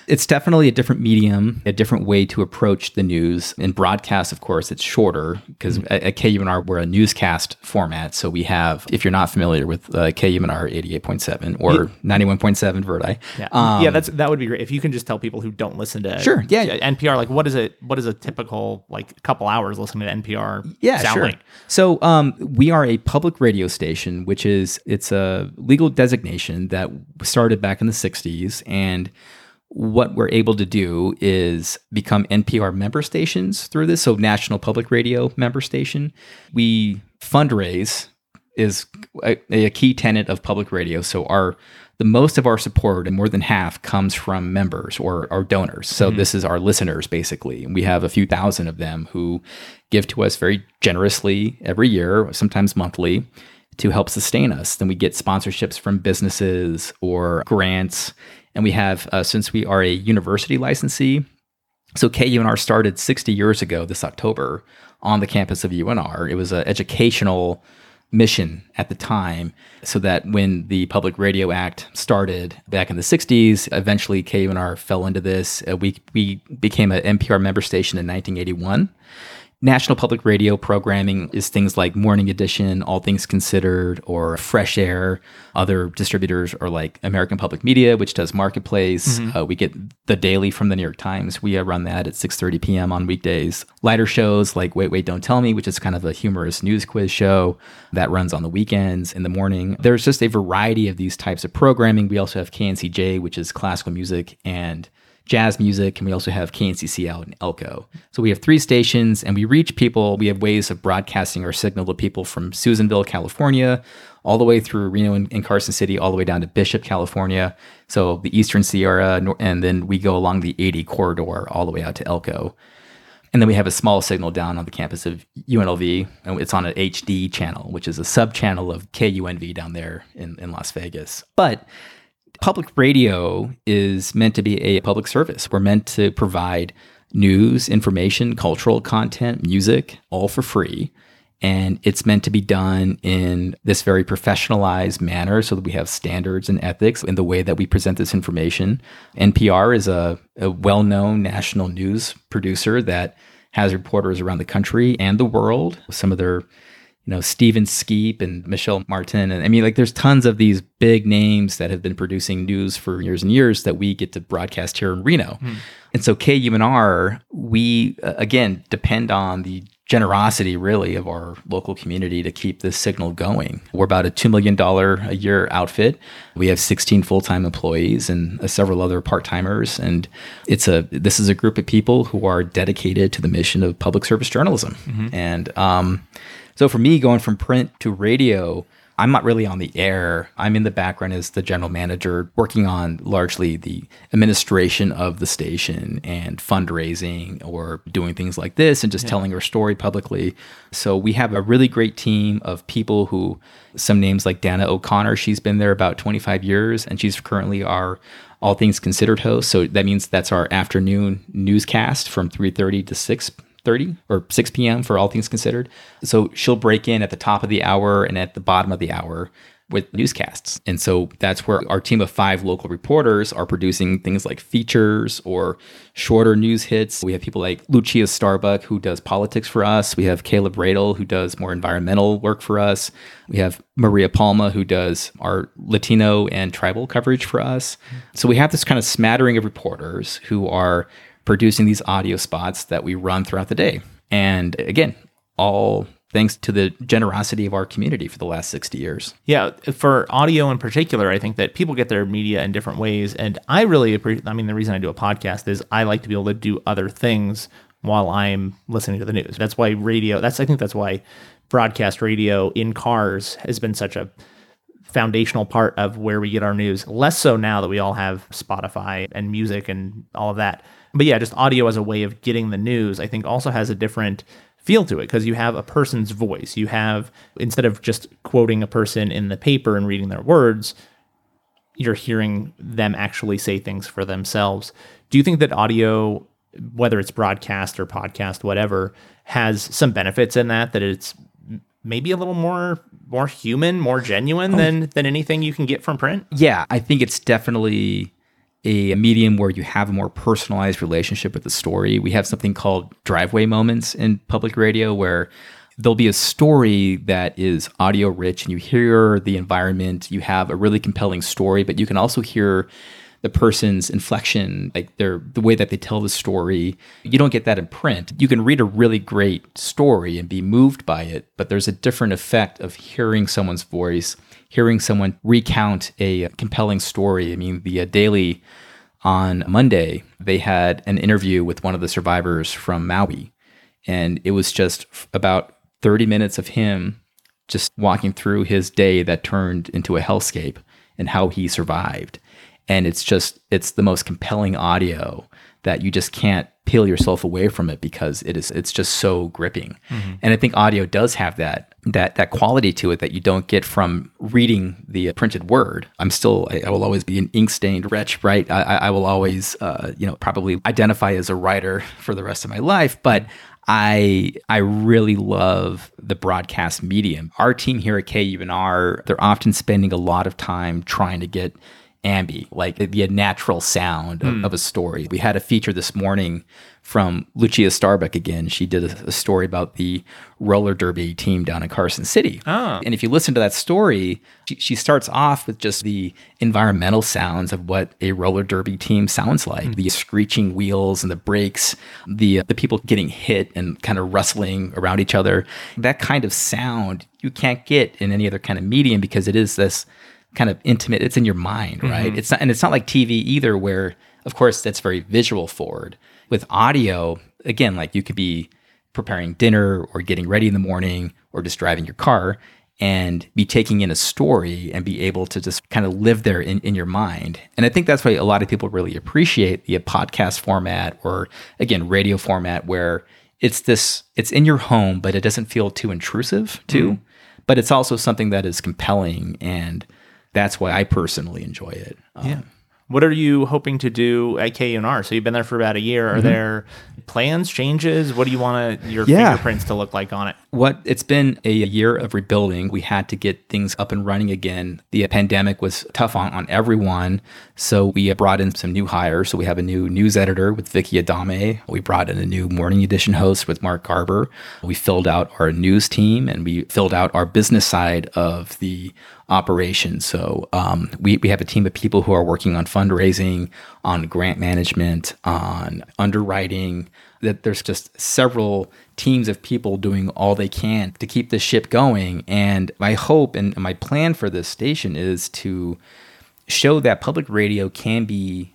It's definitely a different medium, a different way to approach the news. In broadcast, of course, it's shorter because mm-hmm. at, at KUNR, we're a newscast format. So we have, if you're not familiar with uh, KUNR 88.7 or yeah. 91.7 Verdi. Yeah. Um, yeah, that's that would be great. If you can just tell people who don't listen to sure, yeah. NPR, like what is it, what is a typical like couple hours listening to NPR yeah, sure. Like? So um, we are a public radio station, which is, it's a legal designation that started back in the 60s. And what we're able to do is become NPR member stations through this. So, National Public Radio member station. We fundraise is a, a, key tenet of public radio. So, our the most of our support and more than half comes from members or our donors. So, mm-hmm. this is our listeners basically. And we have a few thousand of them who give to us very generously every year, sometimes monthly. To help sustain us. Then we get sponsorships from businesses or grants and we have, uh, since we are a university licensee, so KUNR started 60 years ago this October on the campus of UNR. It was an educational mission at the time so that when the Public Radio Act started back in the 60s, eventually KUNR fell into this. Uh, we, we became an NPR member station in 1981 National Public Radio programming is things like Morning Edition, All Things Considered, or Fresh Air. Other distributors are like American Public Media, which does Marketplace. Mm-hmm. Uh, we get the Daily from the New York Times. We run that at 6:30 p.m. on weekdays. Lighter shows like Wait Wait Don't Tell Me, which is kind of a humorous news quiz show that runs on the weekends in the morning. There's just a variety of these types of programming. We also have KNCJ, which is classical music and jazz music, and we also have KNCC out in Elko. So we have three stations, and we reach people. We have ways of broadcasting our signal to people from Susanville, California, all the way through Reno and, and Carson City, all the way down to Bishop, California. So the Eastern Sierra, and then we go along the 80 corridor all the way out to Elko. And then we have a small signal down on the campus of UNLV, and it's on an HD channel, which is a sub channel of KUNV down there in, in Las Vegas. But public radio is meant to be a public service. We're meant to provide news, information, cultural content, music, all for free. And it's meant to be done in this very professionalized manner so that we have standards and ethics in the way that we present this information. NPR is a, a well known national news producer that has reporters around the country and the world. Some of their you know, Steve Inskeep and Michel Martin. And I mean, like, there's tons of these big names that have been producing news for years and years that we get to broadcast here in Reno. And so, KUNR, we, uh, again, depend on the generosity really of our local community to keep this signal going. We're about a $2 million a year outfit. We have 16 full-time employees and uh, several other part-timers. And it's a, this is a group of people who are dedicated to the mission of public service journalism. And, um, so for me, going from print to radio, I'm not really on the air. I'm in the background as the general manager, working on largely the administration of the station and fundraising or doing things like this and just telling our story publicly. So we have a really great team of people who, some names like Dana O'Connor, she's been there about 25 years and she's currently our all things considered host. So that means that's our afternoon newscast from 3:30 to 6 30 or 6 p.m. for all things considered. So she'll break in at the top of the hour and at the bottom of the hour with newscasts. And so that's where our team of five local reporters are producing things like features or shorter news hits. We have people like Lucia Starbuck, who does politics for us. We have Kaleb Roedel, who does more environmental work for us. We have Maria Palma, who does our Latino and tribal coverage for us. So we have this kind of smattering of reporters who are producing these audio spots that we run throughout the day. And again, all thanks to the generosity of our community for the last 60 years. Yeah, for audio in particular, I think that people get their media in different ways, and I really appreciate. I mean, the reason I do a podcast is I like to be able to do other things while I'm listening to the news. That's why radio. That's I think that's why broadcast radio in cars has been such a foundational part of where we get our news. Less so now that we all have Spotify and music and all of that. But yeah, just audio as a way of getting the news, I think also has a different feel to it because you have a person's voice. You have, instead of just quoting a person in the paper and reading their words, you're hearing them actually say things for themselves. Do you think that audio, whether it's broadcast or podcast, whatever, has some benefits in that, that it's maybe a little more more human, more genuine oh. than than anything you can get from print? Yeah, I think it's definitely a medium where you have a more personalized relationship with the story. We have something called driveway moments in public radio where there'll be a story that is audio rich and you hear the environment, you have a really compelling story, but you can also hear the person's inflection, like their the way that they tell the story. You don't get that in print. You can read a really great story and be moved by it, but there's a different effect of hearing someone's voice, hearing someone recount a compelling story. I mean, the uh, Daily on Monday, they had an interview with one of the survivors from Maui, and it was just about 30 minutes of him just walking through his day that turned into a hellscape and how he survived. And it's just it's the most compelling audio that you just can't peel yourself away from it because it is it's just so gripping. And i think audio does have that that that quality to it that you don't get from reading the printed word i'm still i, I will always be an ink stained wretch right i, I will always uh, you know probably identify as a writer for the rest of my life but I I really love the broadcast medium. Our team here at KUNR, they're often spending a lot of time trying to get ambi, like it'd natural sound of, of a story. We had a feature this morning from Lucia Starbuck again. She did a, a story about the roller derby team down in Carson City. Oh. And if you listen to that story, she, she starts off with just the environmental sounds of what a roller derby team sounds like hmm. the screeching wheels and the brakes, the, uh, the people getting hit and kind of rustling around each other. That kind of sound you can't get in any other kind of medium because it is this kind of intimate, it's in your mind, right? Mm-hmm. It's not, and it's not like TV either, where, of course, that's very visual forward. With audio, again, like you could be preparing dinner or getting ready in the morning or just driving your car and be taking in a story and be able to just kind of live there in, in your mind. And I think that's why a lot of people really appreciate the podcast format or again, radio format where it's this, it's in your home, but it doesn't feel too intrusive too. But it's also something that is compelling and that's why I personally enjoy it. Um, Yeah. What are you hoping to do at KUNR? So you've been there for about a year. Are mm-hmm. there plans, changes? What do you want your Yeah. fingerprints to look like on it? what it's been a year of rebuilding. We had to get things up and running again. The pandemic was tough on, on everyone. So we brought in some new hires. So we have a new news editor with Vicky Adame. We brought in a new morning edition host with Mark Garber. We filled out our news team and we filled out our business side of the operation. So um, we, we have a team of people who are working on fundraising, on grant management, on underwriting. That there's just several teams of people doing all they can to keep the ship going. And my hope and my plan for this station is to show that public radio can be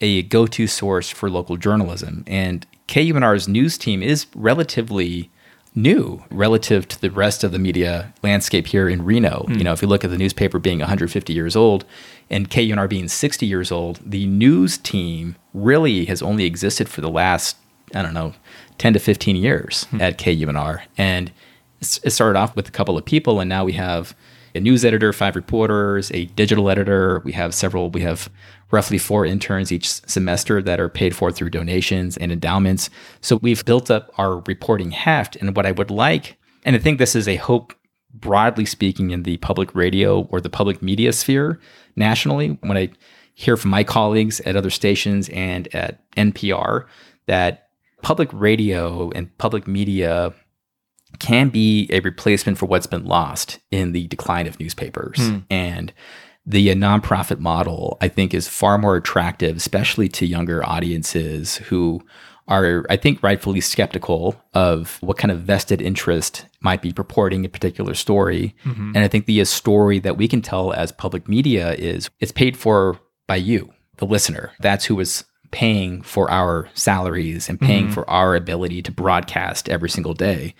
a go-to source for local journalism. And KUNR's news team is relatively new relative to the rest of the media landscape here in Reno. You hmm. know, if you look at the newspaper being 150 years old and KUNR being 60 years old, the news team really has only existed for the last, I don't know, 10 to 15 years hmm. at KUNR. And it started off with a couple of people, and now we have a news editor, five reporters, a digital editor. We have several, we have roughly four interns each semester that are paid for through donations and endowments. So we've built up our reporting heft. And what I would like, and I think this is a hope broadly speaking in the public radio or the public media sphere nationally, when I hear from my colleagues at other stations and at NPR that public radio and public media can be a replacement for what's been lost in the decline of newspapers. And the uh, nonprofit model, I think, is far more attractive, especially to younger audiences who are, I think, rightfully skeptical of what kind of vested interest might be purporting a particular story. And I think the uh, story that we can tell as public media is it's paid for by you, the listener. That's who is paying for our salaries and paying for our ability to broadcast every single day.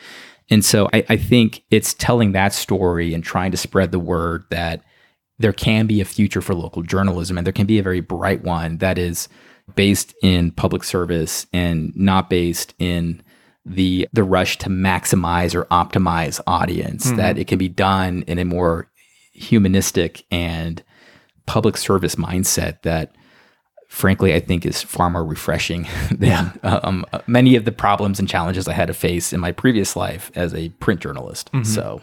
And so I, I think it's telling that story and trying to spread the word that there can be a future for local journalism and there can be a very bright one that is based in public service and not based in the the rush to maximize or optimize audience hmm. that it can be done in a more humanistic and public service mindset that frankly I think is far more refreshing than uh, um, uh, many of the problems and challenges I had to face in my previous life as a print journalist. Mm-hmm. So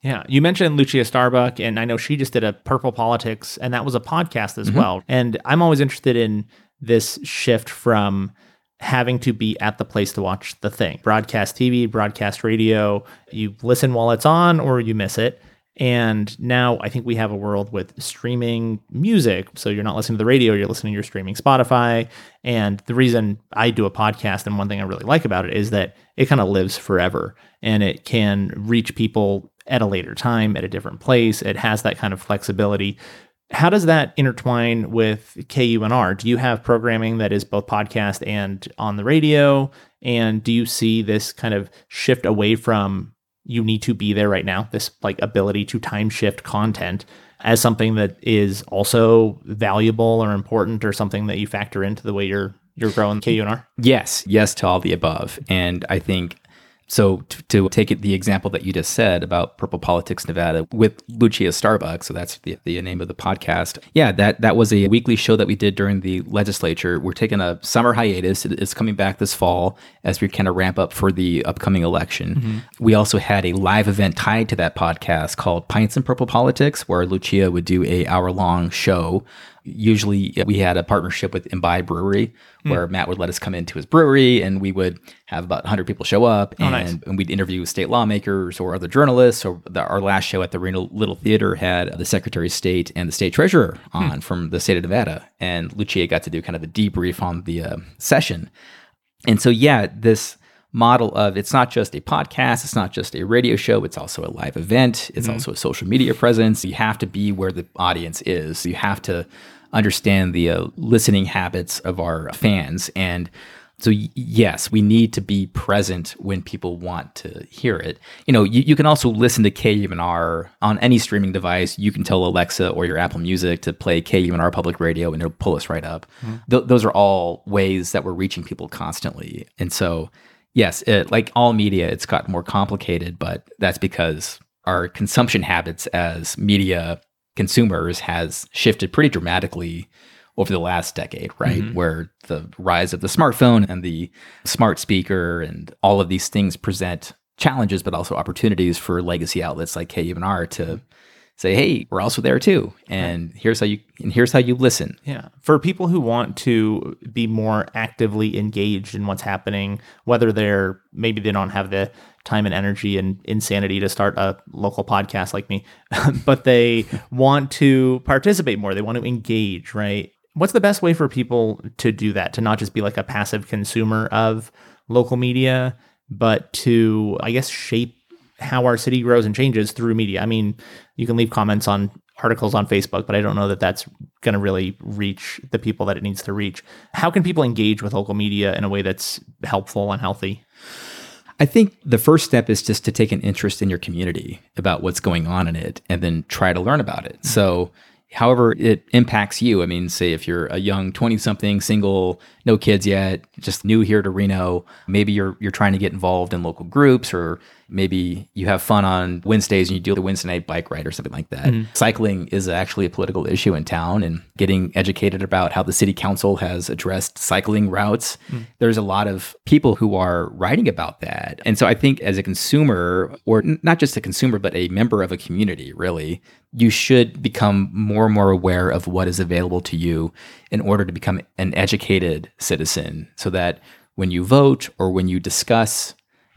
Yeah, you mentioned Lucia Starbuck, and I know she just did a Purple Politics, and that was a podcast as mm-hmm. well. And I'm always interested in this shift from having to be at the place to watch the thing broadcast TV, broadcast radio. You listen while it's on, or you miss it. And now I think we have a world with streaming music. So you're not listening to the radio, you're listening, to your streaming Spotify. And the reason I do a podcast, and one thing I really like about it, is that it kind of lives forever and it can reach people at a later time, at a different place. It has that kind of flexibility. How does that intertwine with KUNR? Do you have programming that is both podcast and on the radio? And do you see this kind of shift away from you need to be there right now, this like ability to time shift content as something that is also valuable or important or something that you factor into the way you're you're growing KUNR? Yes, yes to all the above. And I think so to, to take it the example that you just said about Purple Politics Nevada with Lucia Starbuck, so that's the, the name of the podcast. Yeah, that that was a weekly show that we did during the legislature. We're taking a summer hiatus. It's coming back this fall as we kind of ramp up for the upcoming election. Mm-hmm. We also had a live event tied to that podcast called Pints and Purple Politics, where Lucia would do a hour long show Usually uh, we had a partnership with Imbib Brewery hmm. where Matt would let us come into his brewery and we would have about 100 people show up oh, and, nice. and we'd interview state lawmakers or other journalists. Or the, our last show at the Reno Little Theater had the Secretary of State and the State Treasurer hmm. on from the state of Nevada. And Lucia got to do kind of a debrief on the uh, session. And so, yeah, this model of it's not just a podcast, it's not just a radio show, it's also a live event, it's hmm. also a social media presence. You have to be where the audience is. You have to understand the uh, listening habits of our fans. And so, yes, we need to be present when people want to hear it. You know, you, you can also listen to KUNR on any streaming device. You can tell Alexa or your Apple Music to play KUNR public radio and it'll pull us right up. Th- those are all ways that we're reaching people constantly. And so, yes, it, like all media, it's gotten more complicated, but that's because our consumption habits as media consumers has shifted pretty dramatically over the last decade, right? Mm-hmm. Where the rise of the smartphone and the smart speaker and all of these things present challenges, but also opportunities for legacy outlets like KUNR to mm-hmm. Say, "Hey, we're also there too, and here's how you and here's how you listen." Yeah. For people who want to be more actively engaged in what's happening, whether they're maybe they don't have the time and energy and insanity to start a local podcast like me, but they want to participate more, they want to engage, right? What's the best way for people to do that? To not just be like a passive consumer of local media, but to, I guess, shape how our city grows and changes through media. I mean, you can leave comments on articles on Facebook, but I don't know that that's going to really reach the people that it needs to reach. How can people engage with local media in a way that's helpful and healthy? I think the first step is just to take an interest in your community about what's going on in it and then try to learn about it. So, however it impacts you, I mean, say if you're a young 20 something, single, no kids yet, just new here to Reno, maybe you're you're trying to get involved in local groups or maybe you have fun on Wednesdays and you do the Wednesday night bike ride or something like that. Mm-hmm. Cycling is actually a political issue in town and getting educated about how the city council has addressed cycling routes. Mm. There's a lot of people who are writing about that. And so I think as a consumer, or n- not just a consumer, but a member of a community, really, you should become more and more aware of what is available to you in order to become an educated citizen so that when you vote or when you discuss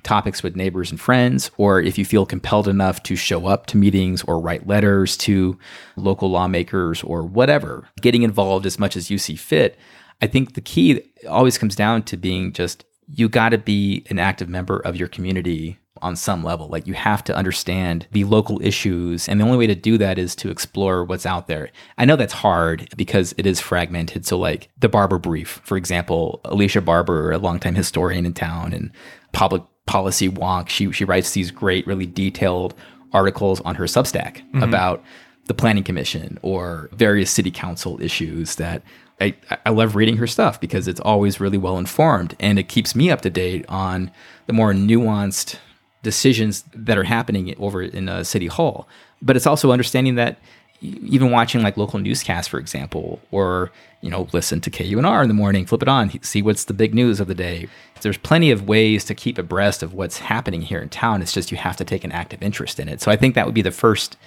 topics with neighbors and friends, or if you feel compelled enough to show up to meetings or write letters to local lawmakers or whatever, getting involved as much as you see fit. I think the key always comes down to being just you got to be an active member of your community on some level. Like you have to understand the local issues. And the only way to do that is to explore what's out there. I know that's hard because it is fragmented. So, like the Barber Brief, for example, Alicia Barber, a longtime historian in town and public policy wonk, she, she writes these great, really detailed articles on her Substack about the planning commission or various city council issues that I, I love reading her stuff because it's always really well informed and it keeps me up to date on the more nuanced decisions that are happening over in uh, city hall. But it's also understanding that even watching like local newscasts for example or you know listen to KUNR in the morning flip it on see what's the big news of the day. There's plenty of ways to keep abreast of what's happening here in town. It's just you have to take an active interest in it. So i think that would be the first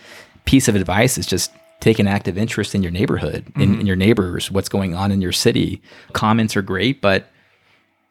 piece of advice is just take an active interest in your neighborhood in, mm-hmm. in your neighbors what's going on in your city. Comments are great but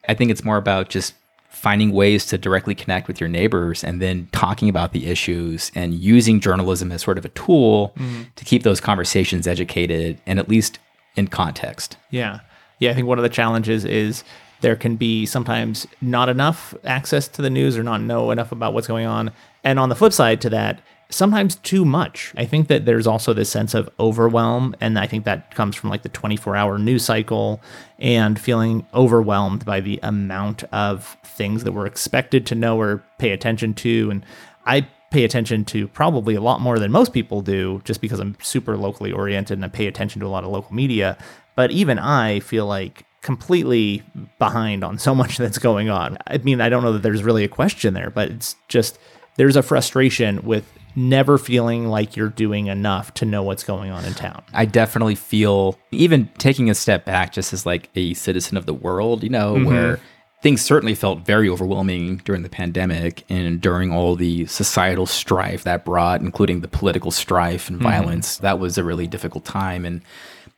I think it's more about just finding ways to directly connect with your neighbors and then talking about the issues and using journalism as sort of a tool mm-hmm. to keep those conversations educated and at least in context. Yeah. Yeah. I think one of the challenges is there can be sometimes not enough access to the news or not know enough about what's going on. And on the flip side to that, sometimes too much. I think that there's also this sense of overwhelm. And I think that comes from like the 24 hour news cycle and feeling overwhelmed by the amount of things that we're expected to know or pay attention to. And I pay attention to probably a lot more than most people do just because I'm super locally oriented and I pay attention to a lot of local media. But even I feel like completely behind on so much that's going on. I mean, I don't know that there's really a question there, but it's just there's a frustration with never feeling like you're doing enough to know what's going on in town. I definitely feel even taking a step back just as like a citizen of the world, you know, mm-hmm. where things certainly felt very overwhelming during the pandemic and during all the societal strife that brought, including the political strife and mm-hmm. violence. That was a really difficult time. And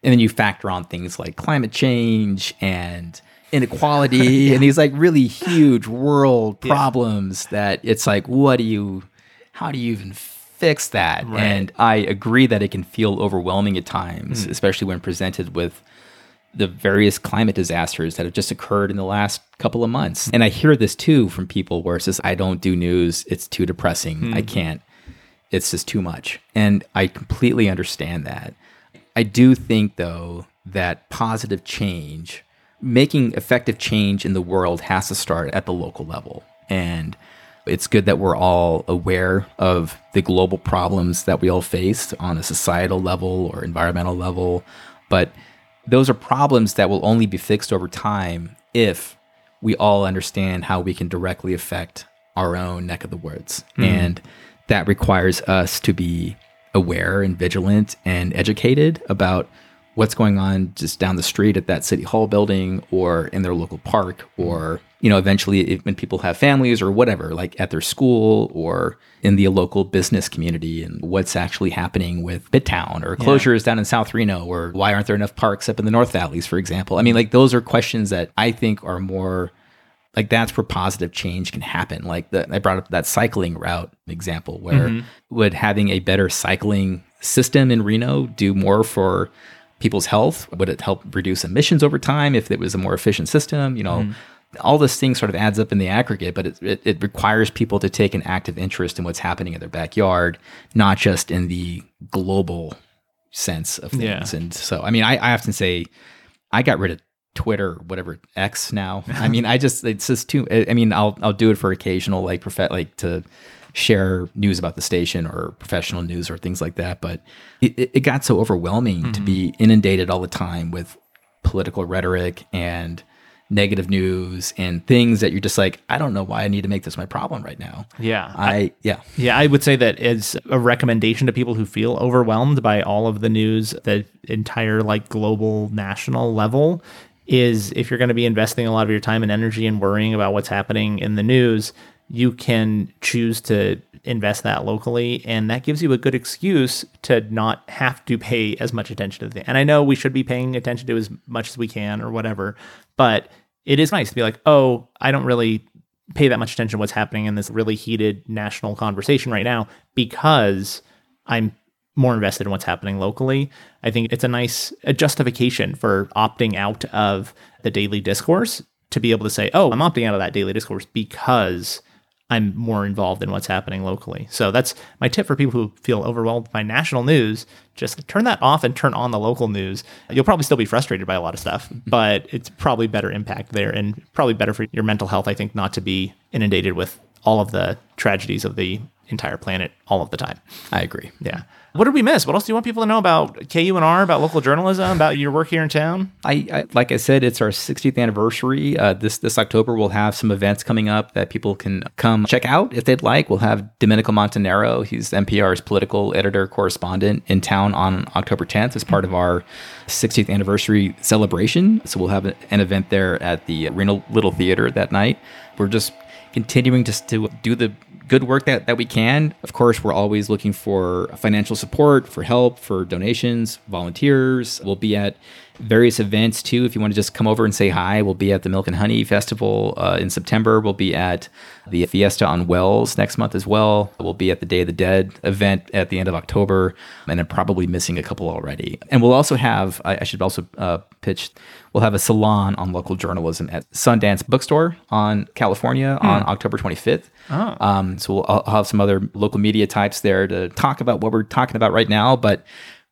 And then you factor on things like climate change and inequality and these like really huge world problems that it's like, what do you, how do you even fix that? And I agree that it can feel overwhelming at times, hmm. especially when presented with the various climate disasters that have just occurred in the last couple of months. Hmm. And I hear this too from people where it says, I don't do news. It's too depressing. I hmm. can't. It's just too much. And I completely understand that. I do think, though, that positive change, making effective change in the world has to start at the local level. And it's good that we're all aware of the global problems that we all face on a societal level or environmental level. But those are problems that will only be fixed over time if we all understand how we can directly affect our own neck of the woods. Hmm. And that requires us to be aware and vigilant and educated about what's going on just down the street at that city hall building or in their local park or you know eventually if, when people have families or whatever like at their school or in the local business community and what's actually happening with Midtown or closures down in South Reno or why aren't there enough parks up in the North Valleys for example? I mean like those are questions that I think are more like that's where positive change can happen. Like the, I brought up that cycling route example where mm-hmm. would having a better cycling system in Reno do more for people's health? Would it help reduce emissions over time if it was a more efficient system? You know, mm-hmm. all this thing sort of adds up in the aggregate, but it, it, it requires people to take an active interest in what's happening in their backyard, not just in the global sense of things. Yeah. And so, I mean, I, I often say I got rid of Twitter, whatever X now. I mean, I just it's just too. I I mean, I'll I'll do it for occasional like prof- like to share news about the station or professional news or things like that. But it, it got so overwhelming to mm-hmm. be inundated all the time with political rhetoric and negative news and things that you're just like, I don't know why I need to make this my problem right now. Yeah. I yeah. Yeah, I would say that as a recommendation to people who feel overwhelmed by all of the news, the entire like global national level is if you're going to be investing a lot of your time and energy and worrying about what's happening in the news, you can choose to invest that locally and that gives you a good excuse to not have to pay as much attention to the. And I know we should be paying attention to as much as we can or whatever, but it is nice to be like, "Oh, I don't really pay that much attention to what's happening in this really heated national conversation right now because I'm more invested in what's happening locally. I think it's a nice a justification for opting out of the daily discourse to be able to say, "Oh, I'm opting out of that daily discourse because I'm more involved in what's happening locally." So that's my tip for people who feel overwhelmed by national news. Just turn that off and turn on the local news. You'll probably still be frustrated by a lot of stuff, but it's probably better impact there and probably better for your mental health, I think, not to be inundated with all of the tragedies of the entire planet all of the time. I agree. Yeah. What did we miss? What else do you want people to know about KUNR, about local journalism, about your work here in town? I, I like I said, it's our 60th anniversary. Uh, this this October, we'll have some events coming up that people can come check out if they'd like. We'll have Domenico Montanaro, he's NPR's political editor correspondent, in town on October 10th as part of our 60th anniversary celebration. So we'll have an event there at the Reno Little Theater that night. We're just continuing to, to do the good work that, that we can. Of course, we're always looking for financial support, for help, for donations, volunteers. We'll be at various events too. If you want to just come over and say hi, we'll be at the Milk and Honey Festival uh, in September. We'll be at the Fiesta on Wells next month as well. We'll be at the Day of the Dead event at the end of October, and I'm probably missing a couple already. And we'll also have, I, I should also uh, pitch, we'll have a salon on local journalism at Sundance Bookstore on California on October 25th. Oh. Um, so we'll, I'll have some other local media types there to talk about what we're talking about right now, but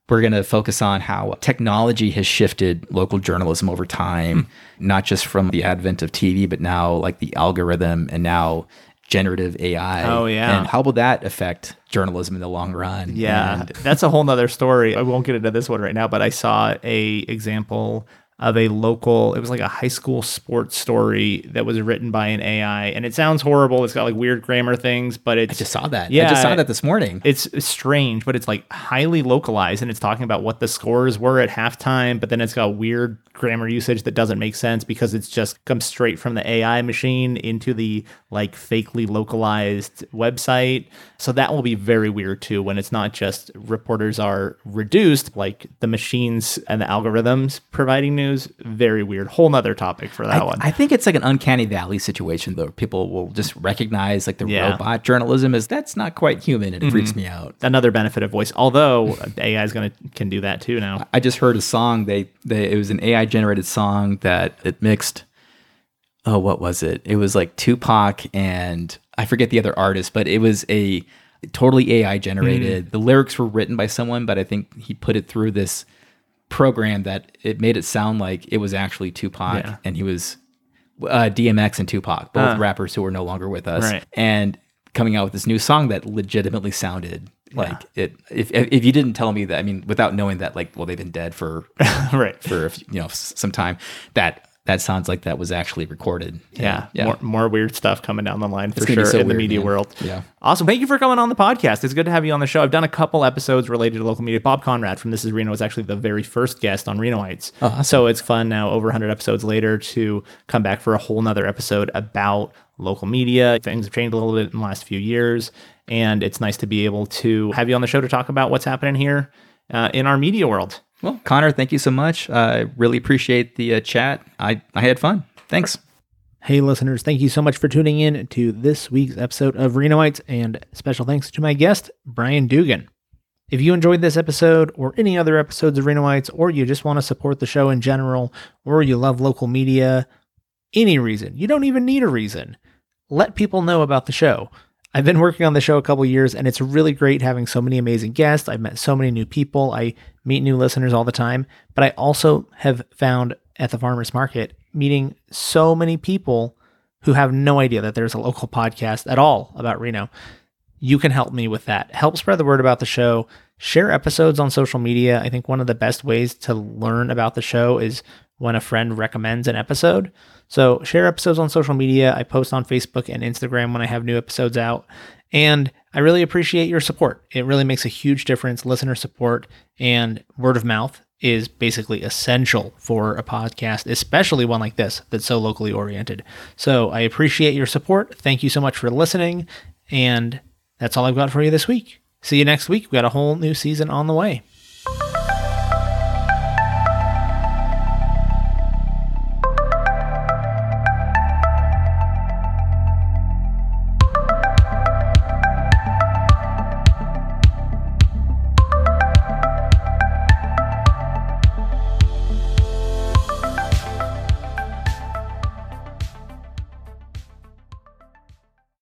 we're going to focus on how technology has shifted local journalism over time, not just from the advent of TV, but now like the algorithm and now generative AI. Oh, yeah. And how will that affect journalism in the long run? Yeah, And that's a whole nother story. I won't get into this one right now, but I saw a example of a local. It was like a high school sports story that was written by an AI, and it sounds horrible. It's got like weird grammar things, but it's I just saw that. Yeah, I just saw that this morning. it's strange, but it's like highly localized and it's talking about what the scores were at halftime, but then it's got weird grammar usage that doesn't make sense because it's just comes straight from the AI machine into the like fakely localized website. So that will be very weird too when it's not just reporters are reduced, like the machines and the algorithms providing news. Very weird. Whole nother topic for that I, one. I think it's like an uncanny valley situation though. People will just recognize like the Yeah. robot journalism is that's not quite human and it freaks mm-hmm. me out. Another benefit of voice, although AI is gonna can do that too now. I just heard a song. They, they it was an AI generated song that it mixed. Oh, what was it? It was like Tupac and I forget the other artist, but it was a totally AI generated. Hmm. The lyrics were written by someone, but I think he put it through this program that it made it sound like it was actually Tupac Yeah. and he was uh, DMX and Tupac, both Ah. rappers who are no longer with us, Right. and coming out with this new song that legitimately sounded like it. If if you didn't tell me that, I mean, without knowing that, like, well, they've been dead for right. for you know some time, that that sounds like that was actually recorded. Yeah, yeah. More, more weird stuff coming down the line for sure so in the media man. world. Yeah. Awesome. Thank you for coming on the podcast. It's good to have you on the show. I've done a couple episodes related to local media. Bob Conrad from This Is Reno was actually the very first guest on Renoites. Oh, awesome. So it's fun now, over 100 episodes later, to come back for a whole nother episode about local media. Things have changed a little bit in the last few years. And it's nice to be able to have you on the show to talk about what's happening here uh, in our media world. Well, Conor, thank you so much. I really appreciate the uh, chat. I I had fun. Thanks. Hey, listeners, thank you so much for tuning in to this week's episode of Renoites, and special thanks to my guest, Brian Duggan. If you enjoyed this episode or any other episodes of Renoites, or you just want to support the show in general, or you love local media, any reason, you don't even need a reason, let people know about the show. I've been working on the show a couple years, and it's really great having so many amazing guests. I've met so many new people. I meet new listeners all the time, but I also have found at the farmers market meeting so many people who have no idea that there's a local podcast at all about Reno. You can help me with that. Help spread the word about the show. Share episodes on social media. I think one of the best ways to learn about the show is when a friend recommends an episode. So share episodes on social media. I post on Facebook and Instagram when I have new episodes out. And I really appreciate your support. It really makes a huge difference. Listener support and word of mouth is basically essential for a podcast, especially one like this that's so locally oriented. So I appreciate your support. Thank you so much for listening. And that's all I've got for you this week. See you next week. We got a whole new season on the way.